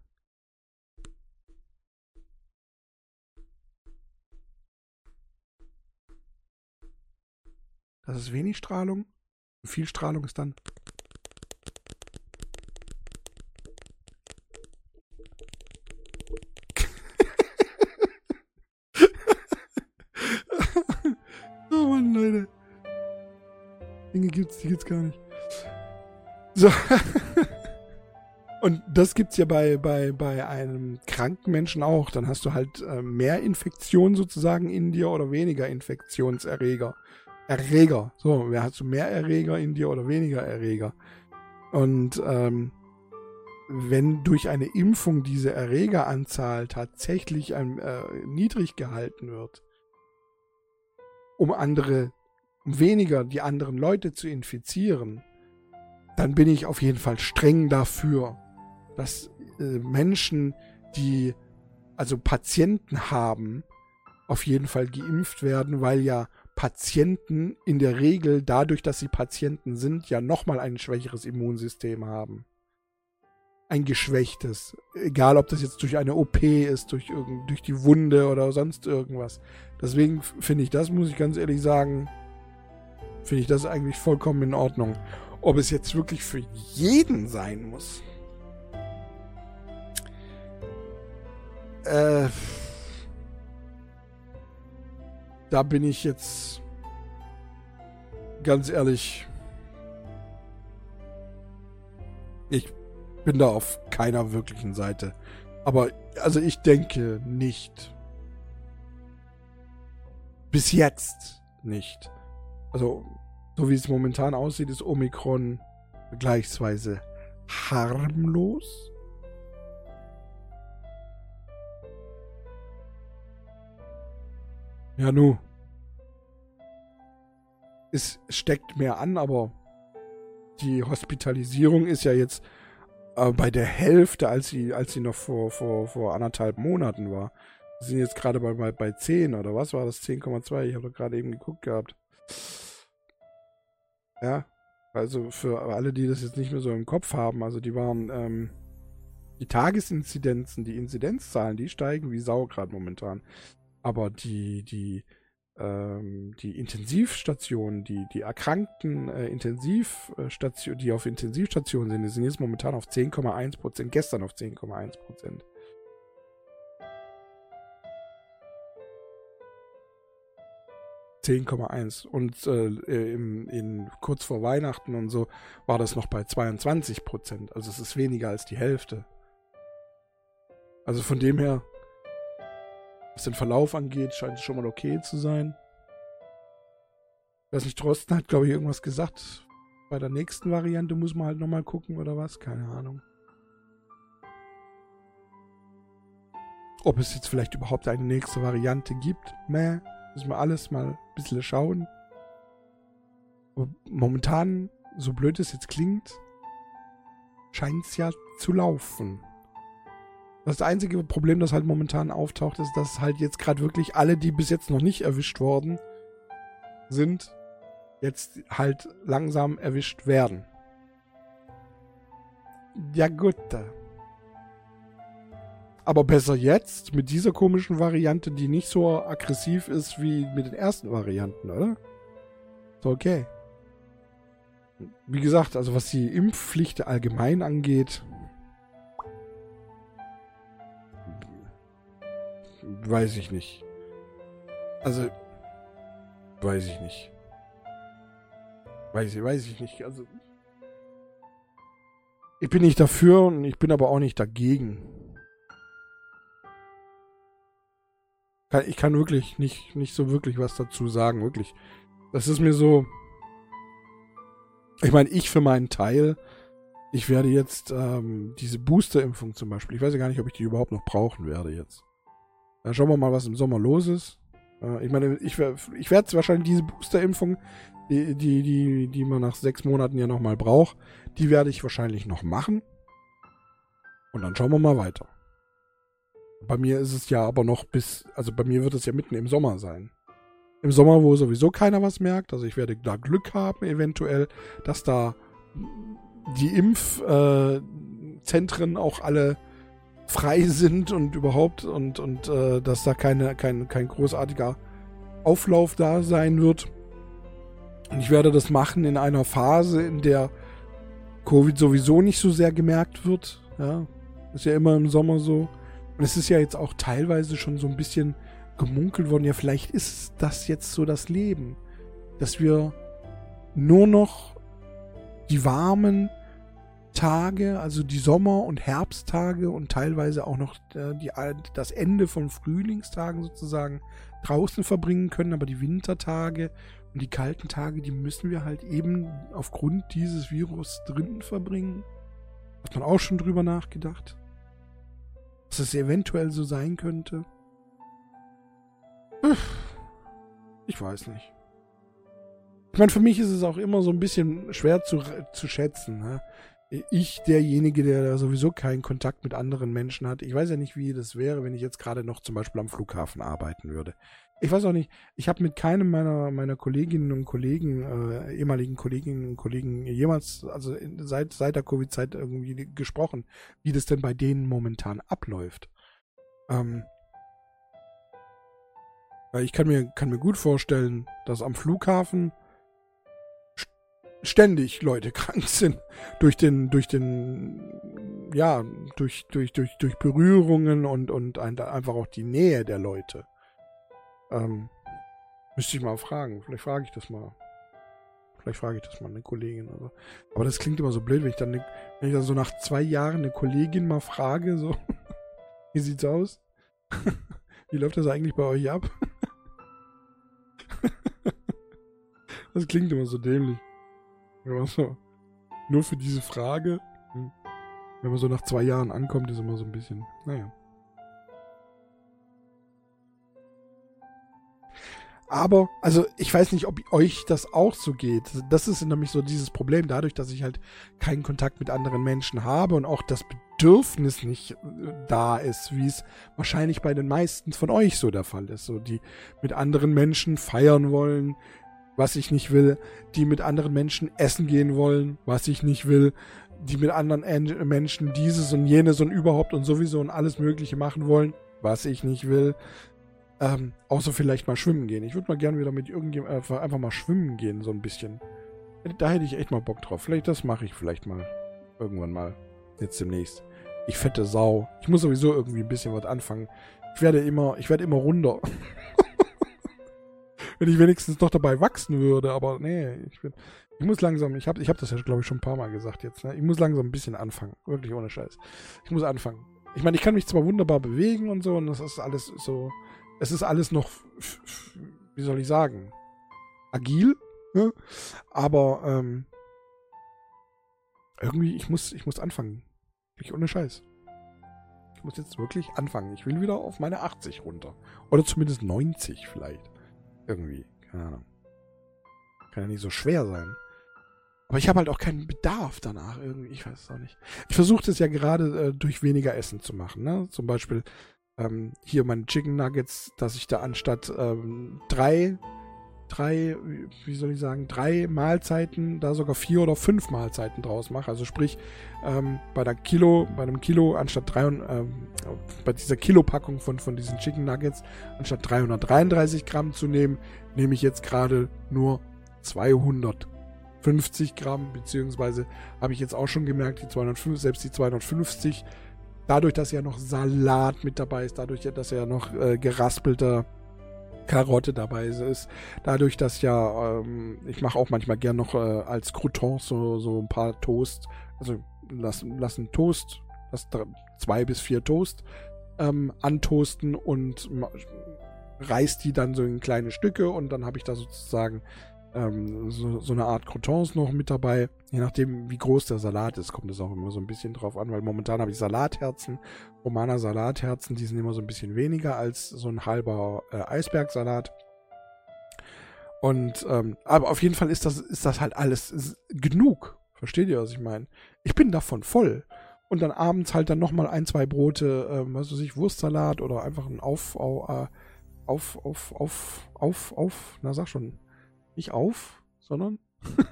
[SPEAKER 1] Das ist wenig Strahlung. Viel Strahlung ist dann. Die gibt's gar nicht. So. Und das gibt's ja bei, bei, bei einem kranken Menschen auch. Dann hast du halt äh, mehr Infektion sozusagen in dir oder weniger Infektionserreger. Erreger. So, wer hast du mehr Erreger in dir oder weniger Erreger? Und ähm, wenn durch eine Impfung diese Erregeranzahl tatsächlich ein, äh, niedrig gehalten wird, um andere, um weniger die anderen Leute zu infizieren, dann bin ich auf jeden Fall streng dafür dass äh, Menschen, die also Patienten haben, auf jeden Fall geimpft werden, weil ja Patienten in der Regel dadurch, dass sie Patienten sind, ja nochmal ein schwächeres Immunsystem haben. Ein geschwächtes. Egal, ob das jetzt durch eine OP ist, durch, durch die Wunde oder sonst irgendwas. Deswegen finde ich das, muss ich ganz ehrlich sagen, finde ich das eigentlich vollkommen in Ordnung. Ob es jetzt wirklich für jeden sein muss, Äh, da bin ich jetzt ganz ehrlich. Ich bin da auf keiner wirklichen Seite. Aber also ich denke nicht. Bis jetzt nicht. Also, so wie es momentan aussieht, ist Omikron vergleichsweise harmlos. Ja, nu. Es steckt mehr an, aber die Hospitalisierung ist ja jetzt äh, bei der Hälfte, als sie, als sie noch vor, vor, vor anderthalb Monaten war. Wir sind jetzt gerade bei, bei, bei 10 oder was war das? 10,2? Ich habe doch gerade eben geguckt gehabt. Ja, also für alle, die das jetzt nicht mehr so im Kopf haben, also die waren, ähm, die Tagesinzidenzen, die Inzidenzzahlen, die steigen wie Sau gerade momentan. Aber die, die, ähm, die Intensivstationen, die, die erkrankten äh, Intensivstationen, die auf Intensivstationen sind, die sind jetzt momentan auf 10,1 Prozent, gestern auf 10,1 Prozent. Und äh, im, in, kurz vor Weihnachten und so war das noch bei 22 Prozent. Also es ist weniger als die Hälfte. Also von dem her was den Verlauf angeht, scheint es schon mal okay zu sein. Ich weiß nicht, Drosten hat, glaube ich, irgendwas gesagt. Bei der nächsten Variante muss man halt nochmal gucken oder was? Keine Ahnung. Ob es jetzt vielleicht überhaupt eine nächste Variante gibt, meh, müssen wir alles mal ein bisschen schauen. Aber momentan, so blöd es jetzt klingt, scheint es ja zu laufen. Das einzige Problem, das halt momentan auftaucht, ist, dass halt jetzt gerade wirklich alle, die bis jetzt noch nicht erwischt worden sind, jetzt halt langsam erwischt werden. Ja gut. Aber besser jetzt mit dieser komischen Variante, die nicht so aggressiv ist wie mit den ersten Varianten, oder? So okay. Wie gesagt, also was die Impfpflicht allgemein angeht, Weiß ich nicht. Also, weiß ich nicht. Weiß ich, weiß ich nicht. Also, ich bin nicht dafür und ich bin aber auch nicht dagegen. Ich kann wirklich nicht, nicht so wirklich was dazu sagen, wirklich. Das ist mir so. Ich meine, ich für meinen Teil, ich werde jetzt ähm, diese Booster-Impfung zum Beispiel, ich weiß ja gar nicht, ob ich die überhaupt noch brauchen werde jetzt. Dann schauen wir mal, was im Sommer los ist. Äh, ich meine, ich, ich werde wahrscheinlich diese Booster-Impfung, die, die, die, die man nach sechs Monaten ja nochmal braucht, die werde ich wahrscheinlich noch machen. Und dann schauen wir mal weiter. Bei mir ist es ja aber noch bis, also bei mir wird es ja mitten im Sommer sein. Im Sommer, wo sowieso keiner was merkt. Also ich werde da Glück haben, eventuell, dass da die Impfzentren äh, auch alle frei sind und überhaupt und, und äh, dass da keine, kein, kein großartiger Auflauf da sein wird. Und ich werde das machen in einer Phase, in der Covid sowieso nicht so sehr gemerkt wird. Ja, ist ja immer im Sommer so. Und es ist ja jetzt auch teilweise schon so ein bisschen gemunkelt worden, ja, vielleicht ist das jetzt so das Leben, dass wir nur noch die warmen Tage, also die Sommer- und Herbsttage und teilweise auch noch äh, die, das Ende von Frühlingstagen sozusagen draußen verbringen können, aber die Wintertage und die kalten Tage, die müssen wir halt eben aufgrund dieses Virus drinnen verbringen. Hat man auch schon drüber nachgedacht? Dass es eventuell so sein könnte? Ich weiß nicht. Ich meine, für mich ist es auch immer so ein bisschen schwer zu, zu schätzen. Ne? Ich, derjenige, der sowieso keinen Kontakt mit anderen Menschen hat, ich weiß ja nicht, wie das wäre, wenn ich jetzt gerade noch zum Beispiel am Flughafen arbeiten würde. Ich weiß auch nicht, ich habe mit keinem meiner, meiner Kolleginnen und Kollegen, äh, ehemaligen Kolleginnen und Kollegen jemals, also seit, seit der Covid-Zeit irgendwie gesprochen, wie das denn bei denen momentan abläuft. Ähm, ich kann mir, kann mir gut vorstellen, dass am Flughafen ständig Leute krank sind durch den durch den ja durch durch durch durch Berührungen und und einfach auch die Nähe der Leute ähm, müsste ich mal fragen. Vielleicht frage ich das mal. Vielleicht frage ich das mal eine Kollegin. Oder. Aber das klingt immer so blöd, wenn ich dann, eine, wenn ich dann so nach zwei Jahren eine Kollegin mal frage, so, wie sieht's aus? wie läuft das eigentlich bei euch ab? das klingt immer so dämlich. So, nur für diese Frage, hm, wenn man so nach zwei Jahren ankommt, ist immer so ein bisschen, naja. Aber, also ich weiß nicht, ob euch das auch so geht. Das ist nämlich so dieses Problem, dadurch, dass ich halt keinen Kontakt mit anderen Menschen habe und auch das Bedürfnis nicht äh, da ist, wie es wahrscheinlich bei den meisten von euch so der Fall ist. So, die mit anderen Menschen feiern wollen, was ich nicht will, die mit anderen Menschen essen gehen wollen, was ich nicht will, die mit anderen Menschen dieses und jenes und überhaupt und sowieso und alles Mögliche machen wollen, was ich nicht will. Ähm, außer vielleicht mal schwimmen gehen. Ich würde mal gerne wieder mit irgendjemandem äh, einfach mal schwimmen gehen, so ein bisschen. Da hätte ich echt mal Bock drauf. Vielleicht das mache ich vielleicht mal. Irgendwann mal. Jetzt demnächst. Ich fette Sau. Ich muss sowieso irgendwie ein bisschen was anfangen. Ich werde immer, ich werde immer runder. Wenn ich wenigstens noch dabei wachsen würde, aber nee, ich bin, ich muss langsam, ich habe ich hab das ja, glaube ich, schon ein paar Mal gesagt jetzt, ne? Ich muss langsam ein bisschen anfangen. Wirklich ohne Scheiß. Ich muss anfangen. Ich meine, ich kann mich zwar wunderbar bewegen und so, und das ist alles so, es ist alles noch, wie soll ich sagen, agil, ne? aber ähm, irgendwie, ich muss, ich muss anfangen. Wirklich ohne Scheiß. Ich muss jetzt wirklich anfangen. Ich will wieder auf meine 80 runter. Oder zumindest 90 vielleicht. Irgendwie. Keine Ahnung. Kann ja nicht so schwer sein. Aber ich habe halt auch keinen Bedarf danach irgendwie. Ich weiß es auch nicht. Ich versuche das ja gerade äh, durch weniger Essen zu machen. Ne? Zum Beispiel ähm, hier meine Chicken Nuggets, dass ich da anstatt ähm, drei, drei, wie soll ich sagen, drei Mahlzeiten, da sogar vier oder fünf Mahlzeiten draus mache. Also sprich, ähm, bei der Kilo, bei einem Kilo anstatt drei, ähm, bei dieser Kilopackung von, von diesen Chicken Nuggets, anstatt 333 Gramm zu nehmen, nehme ich jetzt gerade nur 250 Gramm, beziehungsweise habe ich jetzt auch schon gemerkt, die 250, selbst die 250 dadurch, dass ja noch Salat mit dabei ist, dadurch, dass ja noch äh, geraspelter Karotte dabei ist, dadurch, dass ja, ähm, ich mache auch manchmal gern noch äh, als Crouton so, so ein paar Toast, also lassen, lassen Toast, lass zwei bis vier Toast ähm, antoasten und reißt die dann so in kleine Stücke und dann habe ich da sozusagen ähm, so, so eine Art Croutons noch mit dabei. Je nachdem, wie groß der Salat ist, kommt es auch immer so ein bisschen drauf an, weil momentan habe ich Salatherzen, Romaner Salatherzen, die sind immer so ein bisschen weniger als so ein halber äh, Eisbergsalat. Und, ähm, aber auf jeden Fall ist das, ist das halt alles genug. Versteht ihr, was ich meine? Ich bin davon voll. Und dann abends halt dann nochmal ein, zwei Brote, ähm, was weiß ich, Wurstsalat oder einfach ein Auf, äh, auf, auf, auf, auf, auf, na sag schon, nicht auf, sondern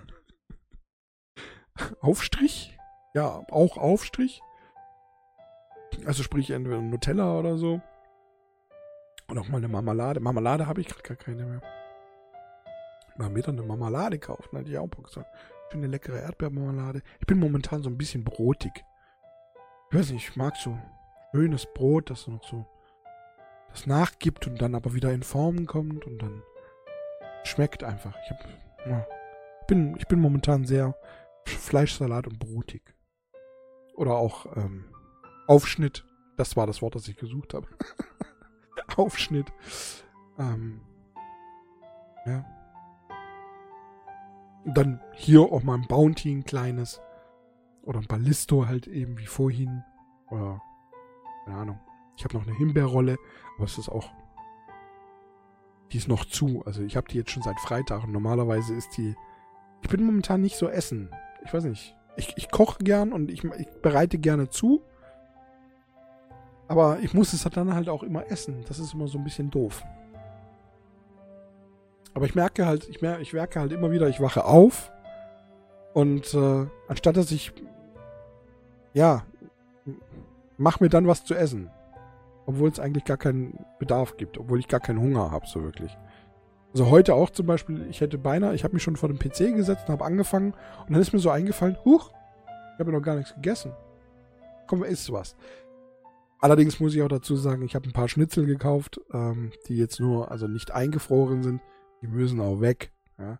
[SPEAKER 1] Aufstrich. Ja, auch Aufstrich. Also sprich entweder Nutella oder so. Und auch mal eine Marmelade. Marmelade habe ich gerade gar keine mehr. mal wieder eine Marmelade kaufen. Hatte ich auch Bock gesagt. Ich finde eine leckere Erdbeermarmelade. Ich bin momentan so ein bisschen brotig. Ich weiß nicht, ich mag so schönes Brot, das noch so das nachgibt und dann aber wieder in Formen kommt und dann schmeckt einfach. Ich hab, ja, bin, ich bin momentan sehr Fleischsalat und brotig. Oder auch ähm, Aufschnitt. Das war das Wort, das ich gesucht habe. Aufschnitt. Ähm, ja. Dann hier auch mal ein Bounty, ein kleines. Oder ein Ballisto halt eben wie vorhin. Oder, keine Ahnung. Ich habe noch eine Himbeerrolle, aber es ist auch. Die ist noch zu. Also ich habe die jetzt schon seit Freitag und normalerweise ist die. Ich bin momentan nicht so essen. Ich weiß nicht. Ich, ich koche gern und ich, ich bereite gerne zu. Aber ich muss es dann halt auch immer essen. Das ist immer so ein bisschen doof. Aber ich merke halt, ich, merke, ich merke halt immer wieder, ich wache auf und äh, anstatt dass ich, ja, mach mir dann was zu essen. Obwohl es eigentlich gar keinen Bedarf gibt, obwohl ich gar keinen Hunger habe, so wirklich. Also heute auch zum Beispiel, ich hätte beinahe, ich habe mich schon vor dem PC gesetzt und habe angefangen und dann ist mir so eingefallen, huch, ich habe ja noch gar nichts gegessen. Komm, isst was. Allerdings muss ich auch dazu sagen, ich habe ein paar Schnitzel gekauft, ähm, die jetzt nur, also nicht eingefroren sind. Die müssen auch weg. Ja.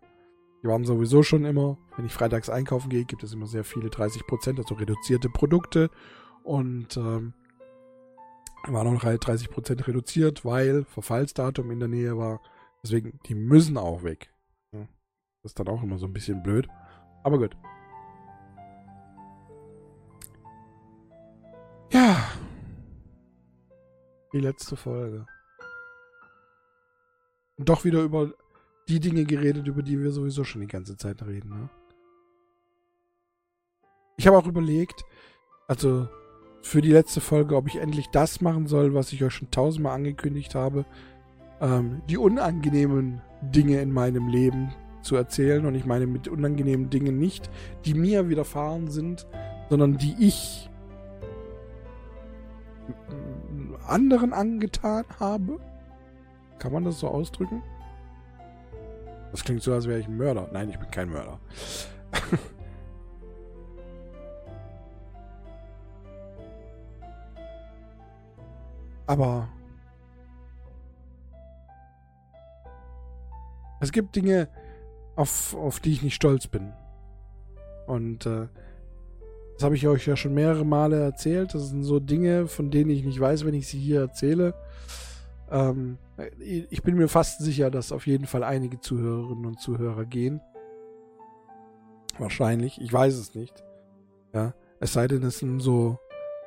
[SPEAKER 1] Die waren sowieso schon immer, wenn ich freitags einkaufen gehe, gibt es immer sehr viele 30%, also reduzierte Produkte. Und ähm, auch noch 30% reduziert, weil Verfallsdatum in der Nähe war. Deswegen, die müssen auch weg. Das ist dann auch immer so ein bisschen blöd. Aber gut. Ja, die letzte Folge. Und doch wieder über die Dinge geredet, über die wir sowieso schon die ganze Zeit reden. Ne? Ich habe auch überlegt, also für die letzte Folge, ob ich endlich das machen soll, was ich euch schon tausendmal angekündigt habe. Ähm, die unangenehmen Dinge in meinem Leben zu erzählen. Und ich meine mit unangenehmen Dingen nicht, die mir widerfahren sind, sondern die ich anderen angetan habe. Kann man das so ausdrücken? Das klingt so, als wäre ich ein Mörder. Nein, ich bin kein Mörder. Aber es gibt Dinge, auf, auf die ich nicht stolz bin. Und äh, das habe ich euch ja schon mehrere Male erzählt. Das sind so Dinge, von denen ich nicht weiß, wenn ich sie hier erzähle. Ähm, ich bin mir fast sicher, dass auf jeden Fall einige Zuhörerinnen und Zuhörer gehen. Wahrscheinlich. Ich weiß es nicht. Ja. Es sei denn, es sind so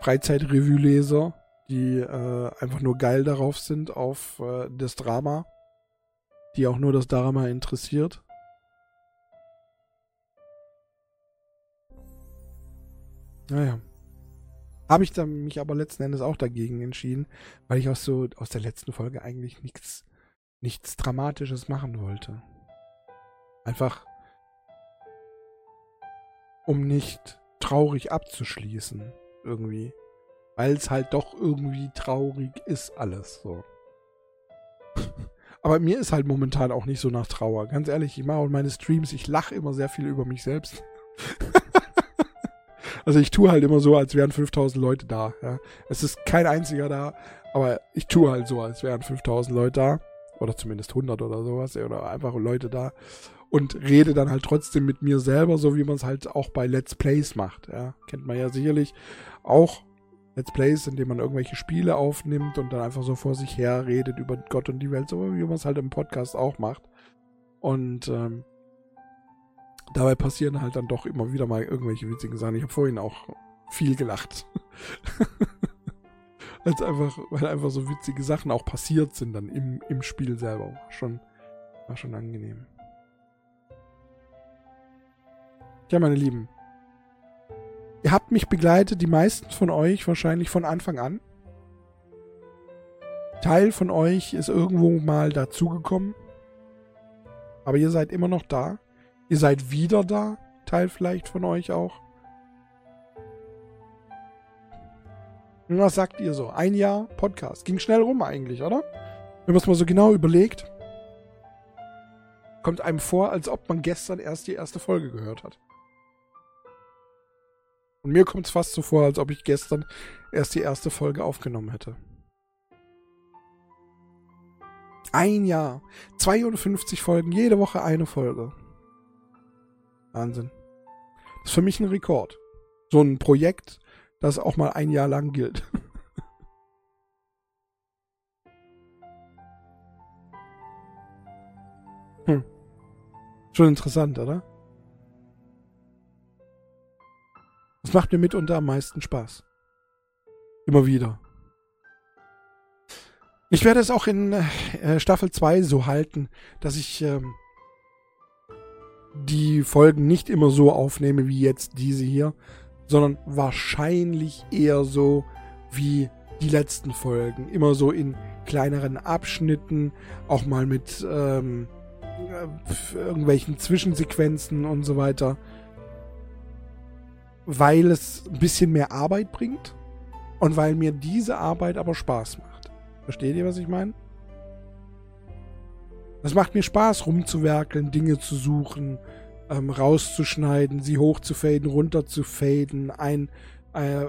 [SPEAKER 1] Freizeitrevue-Leser, die äh, einfach nur geil darauf sind, auf äh, das Drama. Die auch nur das Drama interessiert. Naja. Habe ich dann mich aber letzten Endes auch dagegen entschieden, weil ich auch so aus der letzten Folge eigentlich nichts, nichts Dramatisches machen wollte. Einfach, um nicht traurig abzuschließen, irgendwie. Weil es halt doch irgendwie traurig ist, alles so. Aber mir ist halt momentan auch nicht so nach Trauer. Ganz ehrlich, ich mache auch meine Streams, ich lache immer sehr viel über mich selbst. Also ich tue halt immer so, als wären 5000 Leute da. Ja. Es ist kein einziger da, aber ich tue halt so, als wären 5000 Leute da. Oder zumindest 100 oder sowas. Oder einfach Leute da. Und rede dann halt trotzdem mit mir selber, so wie man es halt auch bei Let's Plays macht. Ja. Kennt man ja sicherlich auch Let's Plays, indem man irgendwelche Spiele aufnimmt und dann einfach so vor sich her redet über Gott und die Welt, so wie man es halt im Podcast auch macht. Und ähm, dabei passieren halt dann doch immer wieder mal irgendwelche witzigen Sachen. Ich habe vorhin auch viel gelacht. Als einfach, weil einfach so witzige Sachen auch passiert sind dann im, im Spiel selber. War schon, war schon angenehm. Ja, meine Lieben. Ihr habt mich begleitet, die meisten von euch wahrscheinlich von Anfang an. Teil von euch ist irgendwo mal dazugekommen. Aber ihr seid immer noch da. Ihr seid wieder da, Teil vielleicht von euch auch. Was sagt ihr so? Ein Jahr Podcast. Ging schnell rum eigentlich, oder? Wenn man es mal so genau überlegt. kommt einem vor, als ob man gestern erst die erste Folge gehört hat. Und mir kommt es fast so vor, als ob ich gestern erst die erste Folge aufgenommen hätte. Ein Jahr. 52 Folgen, jede Woche eine Folge. Wahnsinn. Das ist für mich ein Rekord. So ein Projekt, das auch mal ein Jahr lang gilt. hm. Schon interessant, oder? Das macht mir mitunter am meisten Spaß. Immer wieder. Ich werde es auch in äh, Staffel 2 so halten, dass ich ähm, die Folgen nicht immer so aufnehme wie jetzt diese hier, sondern wahrscheinlich eher so wie die letzten Folgen. Immer so in kleineren Abschnitten, auch mal mit ähm, äh, irgendwelchen Zwischensequenzen und so weiter. Weil es ein bisschen mehr Arbeit bringt und weil mir diese Arbeit aber Spaß macht. Versteht ihr, was ich meine? Es macht mir Spaß, rumzuwerkeln, Dinge zu suchen, ähm, rauszuschneiden, sie hochzufaden, runterzufaden, ein, äh,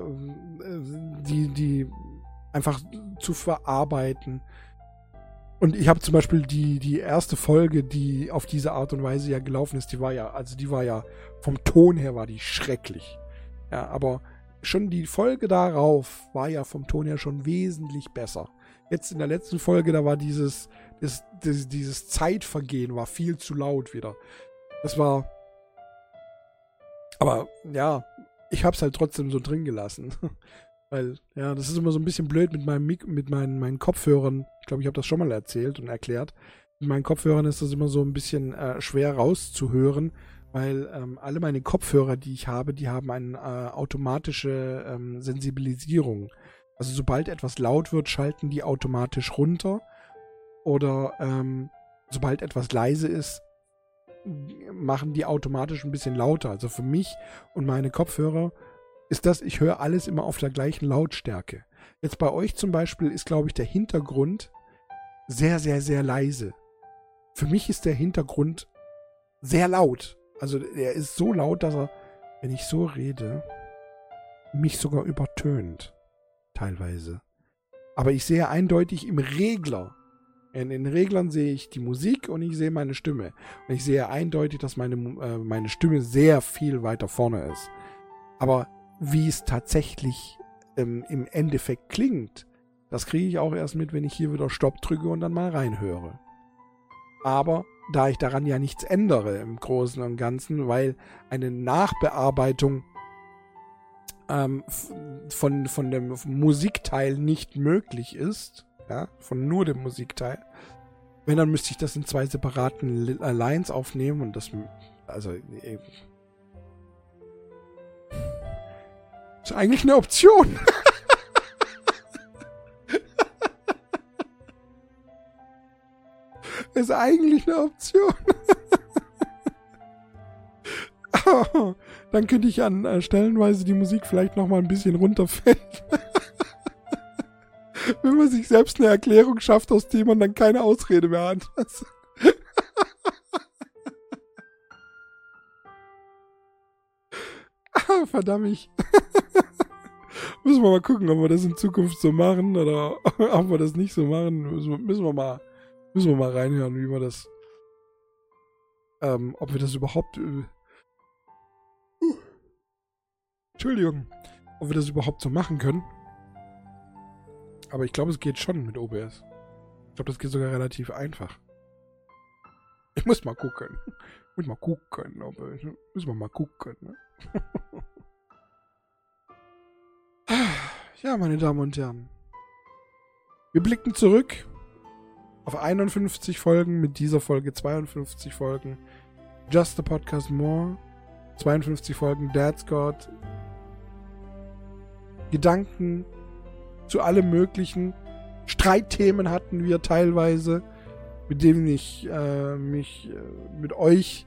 [SPEAKER 1] die, die einfach zu verarbeiten. Und ich habe zum Beispiel die, die erste Folge, die auf diese Art und Weise ja gelaufen ist, die war ja, also die war ja, vom Ton her war die schrecklich. Ja, aber schon die Folge darauf war ja vom Ton her schon wesentlich besser. Jetzt in der letzten Folge, da war dieses, das, das, dieses Zeitvergehen war viel zu laut wieder. Das war. Aber ja, ich hab's halt trotzdem so drin gelassen. Weil, ja, das ist immer so ein bisschen blöd mit meinem Mik mit meinen, meinen Kopfhörern. Ich glaube, ich habe das schon mal erzählt und erklärt. Mit meinen Kopfhörern ist das immer so ein bisschen äh, schwer rauszuhören, weil ähm, alle meine Kopfhörer, die ich habe, die haben eine äh, automatische ähm, Sensibilisierung. Also sobald etwas laut wird, schalten die automatisch runter. Oder ähm, sobald etwas leise ist, machen die automatisch ein bisschen lauter. Also für mich und meine Kopfhörer ist das, ich höre alles immer auf der gleichen Lautstärke. Jetzt bei euch zum Beispiel ist, glaube ich, der Hintergrund sehr, sehr, sehr leise. Für mich ist der Hintergrund sehr laut. Also er ist so laut, dass er, wenn ich so rede, mich sogar übertönt. Teilweise. Aber ich sehe eindeutig im Regler. In den Reglern sehe ich die Musik und ich sehe meine Stimme. Und ich sehe eindeutig, dass meine, äh, meine Stimme sehr viel weiter vorne ist. Aber wie es tatsächlich ähm, im Endeffekt klingt, das kriege ich auch erst mit, wenn ich hier wieder Stopp drücke und dann mal reinhöre. Aber da ich daran ja nichts ändere im Großen und Ganzen, weil eine Nachbearbeitung ähm, von, von dem Musikteil nicht möglich ist, ja, von nur dem Musikteil, wenn, dann müsste ich das in zwei separaten äh, Lines aufnehmen und das, also, äh, ist eigentlich eine Option. ist eigentlich eine Option. dann könnte ich an äh, stellenweise die Musik vielleicht noch mal ein bisschen runterfällen. Wenn man sich selbst eine Erklärung schafft, aus der man dann keine Ausrede mehr hat. ah, verdammt. müssen wir mal gucken, ob wir das in Zukunft so machen oder ob wir das nicht so machen. Müssen wir mal, müssen wir mal reinhören, wie wir das, ähm, ob wir das überhaupt, äh, Entschuldigung, ob wir das überhaupt so machen können. Aber ich glaube, es geht schon mit OBS. Ich glaube, das geht sogar relativ einfach. Ich muss mal gucken. Ich muss mal gucken. Ob, müssen wir mal gucken. Ne? ja, meine Damen und Herren. Wir blicken zurück auf 51 Folgen, mit dieser Folge 52 Folgen. Just a Podcast More. 52 Folgen Dad's God, Gedanken zu allem möglichen. Streitthemen hatten wir teilweise, mit denen ich äh, mich äh, mit euch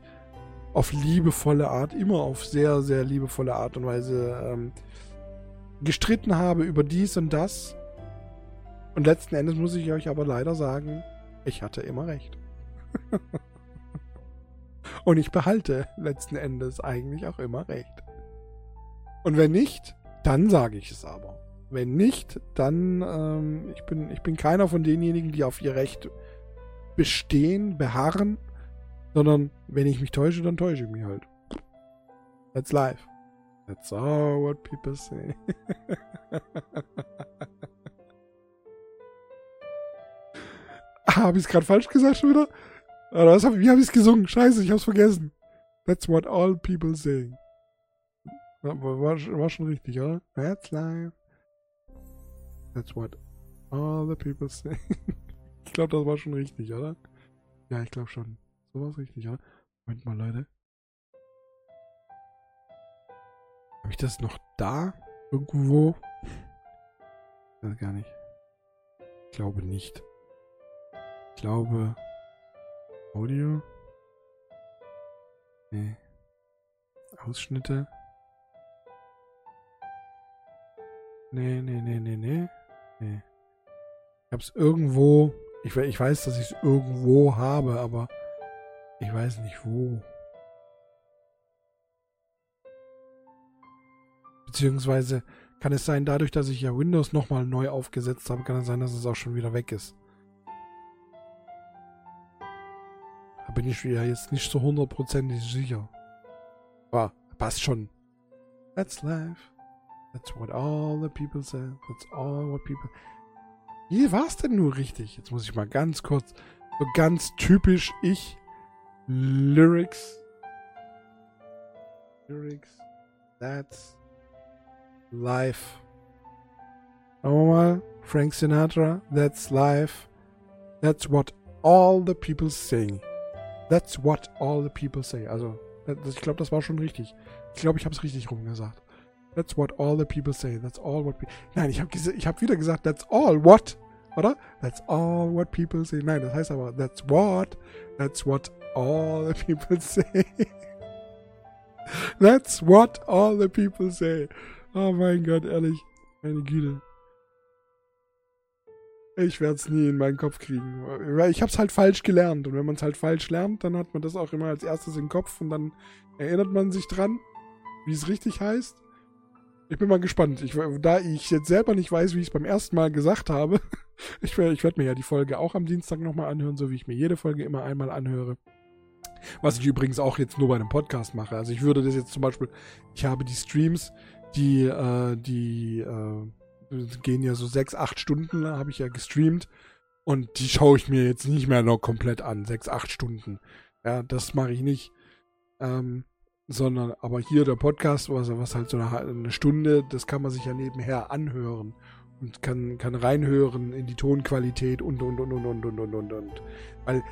[SPEAKER 1] auf liebevolle Art, immer auf sehr, sehr liebevolle Art und Weise ähm, gestritten habe über dies und das. Und letzten Endes muss ich euch aber leider sagen, ich hatte immer recht. Und ich behalte letzten Endes eigentlich auch immer recht. Und wenn nicht, dann sage ich es aber. Wenn nicht, dann ähm, ich bin ich bin keiner von denjenigen, die auf ihr Recht bestehen, beharren, sondern wenn ich mich täusche, dann täusche ich mich halt. That's life. That's all what people say. habe ich es gerade falsch gesagt schon wieder? Oder was hab, wie habe ich es gesungen? Scheiße, ich habe es vergessen. That's what all people say. War, war, war schon richtig, oder? That's life. That's what all the people say. ich glaube, das war schon richtig, oder? Ja, ich glaube schon. So war es richtig, oder? Moment mal, Leute. Habe ich das noch da? Irgendwo? Ich weiß gar nicht. Ich glaube nicht. Glaube. Audio? Nee. Ausschnitte? Nee, nee, nee, nee, nee. Nee. Ich hab's irgendwo. Ich, ich weiß, dass ich es irgendwo habe, aber ich weiß nicht wo. Beziehungsweise kann es sein, dadurch, dass ich ja Windows nochmal neu aufgesetzt habe, kann es sein, dass es auch schon wieder weg ist. Bin ich ja jetzt nicht so hundertprozentig sicher. Aber passt schon. That's life. That's what all the people say. That's all what people. Wie war es denn nur richtig? Jetzt muss ich mal ganz kurz, so ganz typisch ich. Lyrics. Lyrics. That's life. Schauen wir mal. Frank Sinatra. That's life. That's what all the people say. That's what all the people say. Also, ich glaube, das war schon richtig. Ich glaube, ich habe es richtig rumgesagt. That's what all the people say. That's all what. Nein, ich habe ich hab wieder gesagt, that's all what, oder? That's all what people say. Nein, das heißt aber, that's what. That's what all the people say. that's what all the people say. Oh mein Gott, ehrlich. Meine Güte. Ich werde es nie in meinen Kopf kriegen. Weil ich habe es halt falsch gelernt. Und wenn man es halt falsch lernt, dann hat man das auch immer als erstes im Kopf und dann erinnert man sich dran, wie es richtig heißt. Ich bin mal gespannt. Ich, da ich jetzt selber nicht weiß, wie ich es beim ersten Mal gesagt habe, ich, ich werde mir ja die Folge auch am Dienstag nochmal anhören, so wie ich mir jede Folge immer einmal anhöre. Was ich übrigens auch jetzt nur bei einem Podcast mache. Also ich würde das jetzt zum Beispiel, ich habe die Streams, die, äh, die äh, gehen ja so sechs, acht Stunden, habe ich ja gestreamt. Und die schaue ich mir jetzt nicht mehr noch komplett an, sechs, acht Stunden. Ja, das mache ich nicht. Ähm, sondern aber hier der Podcast, was, was halt so eine, eine, Stunde, das kann man sich ja nebenher anhören und kann, kann reinhören in die Tonqualität und und und und und und und und und. Weil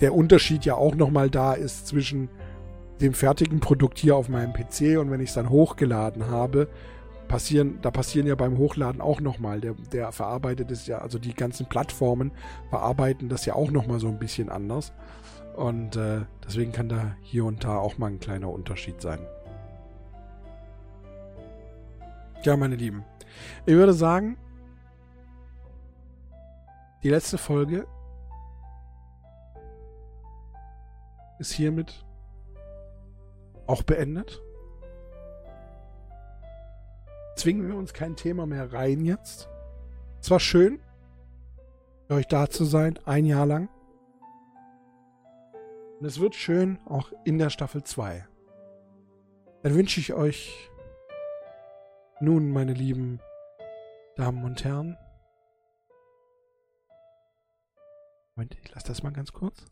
[SPEAKER 1] der Unterschied ja auch nochmal da ist zwischen dem fertigen Produkt hier auf meinem PC und wenn ich es dann hochgeladen habe, passieren, da passieren ja beim Hochladen auch nochmal, der, der verarbeitet es ja, also die ganzen Plattformen verarbeiten das ja auch nochmal so ein bisschen anders. Und äh, deswegen kann da hier und da auch mal ein kleiner Unterschied sein. Ja, meine Lieben. Ich würde sagen, die letzte Folge ist hiermit auch beendet. Zwingen wir uns kein Thema mehr rein jetzt. Es war schön, für euch da zu sein, ein Jahr lang. Und es wird schön auch in der Staffel 2. Dann wünsche ich euch nun, meine lieben Damen und Herren. Moment, ich lasse das mal ganz kurz.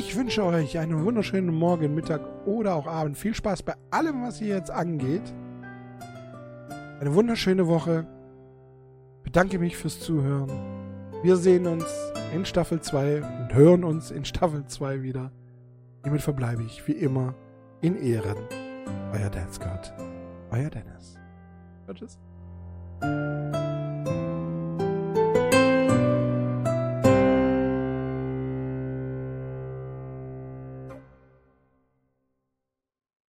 [SPEAKER 1] Ich wünsche euch einen wunderschönen Morgen, Mittag oder auch Abend. Viel Spaß bei allem, was hier jetzt angeht. Eine wunderschöne Woche. Bedanke mich fürs Zuhören. Wir sehen uns in Staffel 2 und hören uns in Staffel 2 wieder. Hiermit verbleibe ich wie immer in Ehren. Euer Dad Scott. Euer Dennis. Tschüss.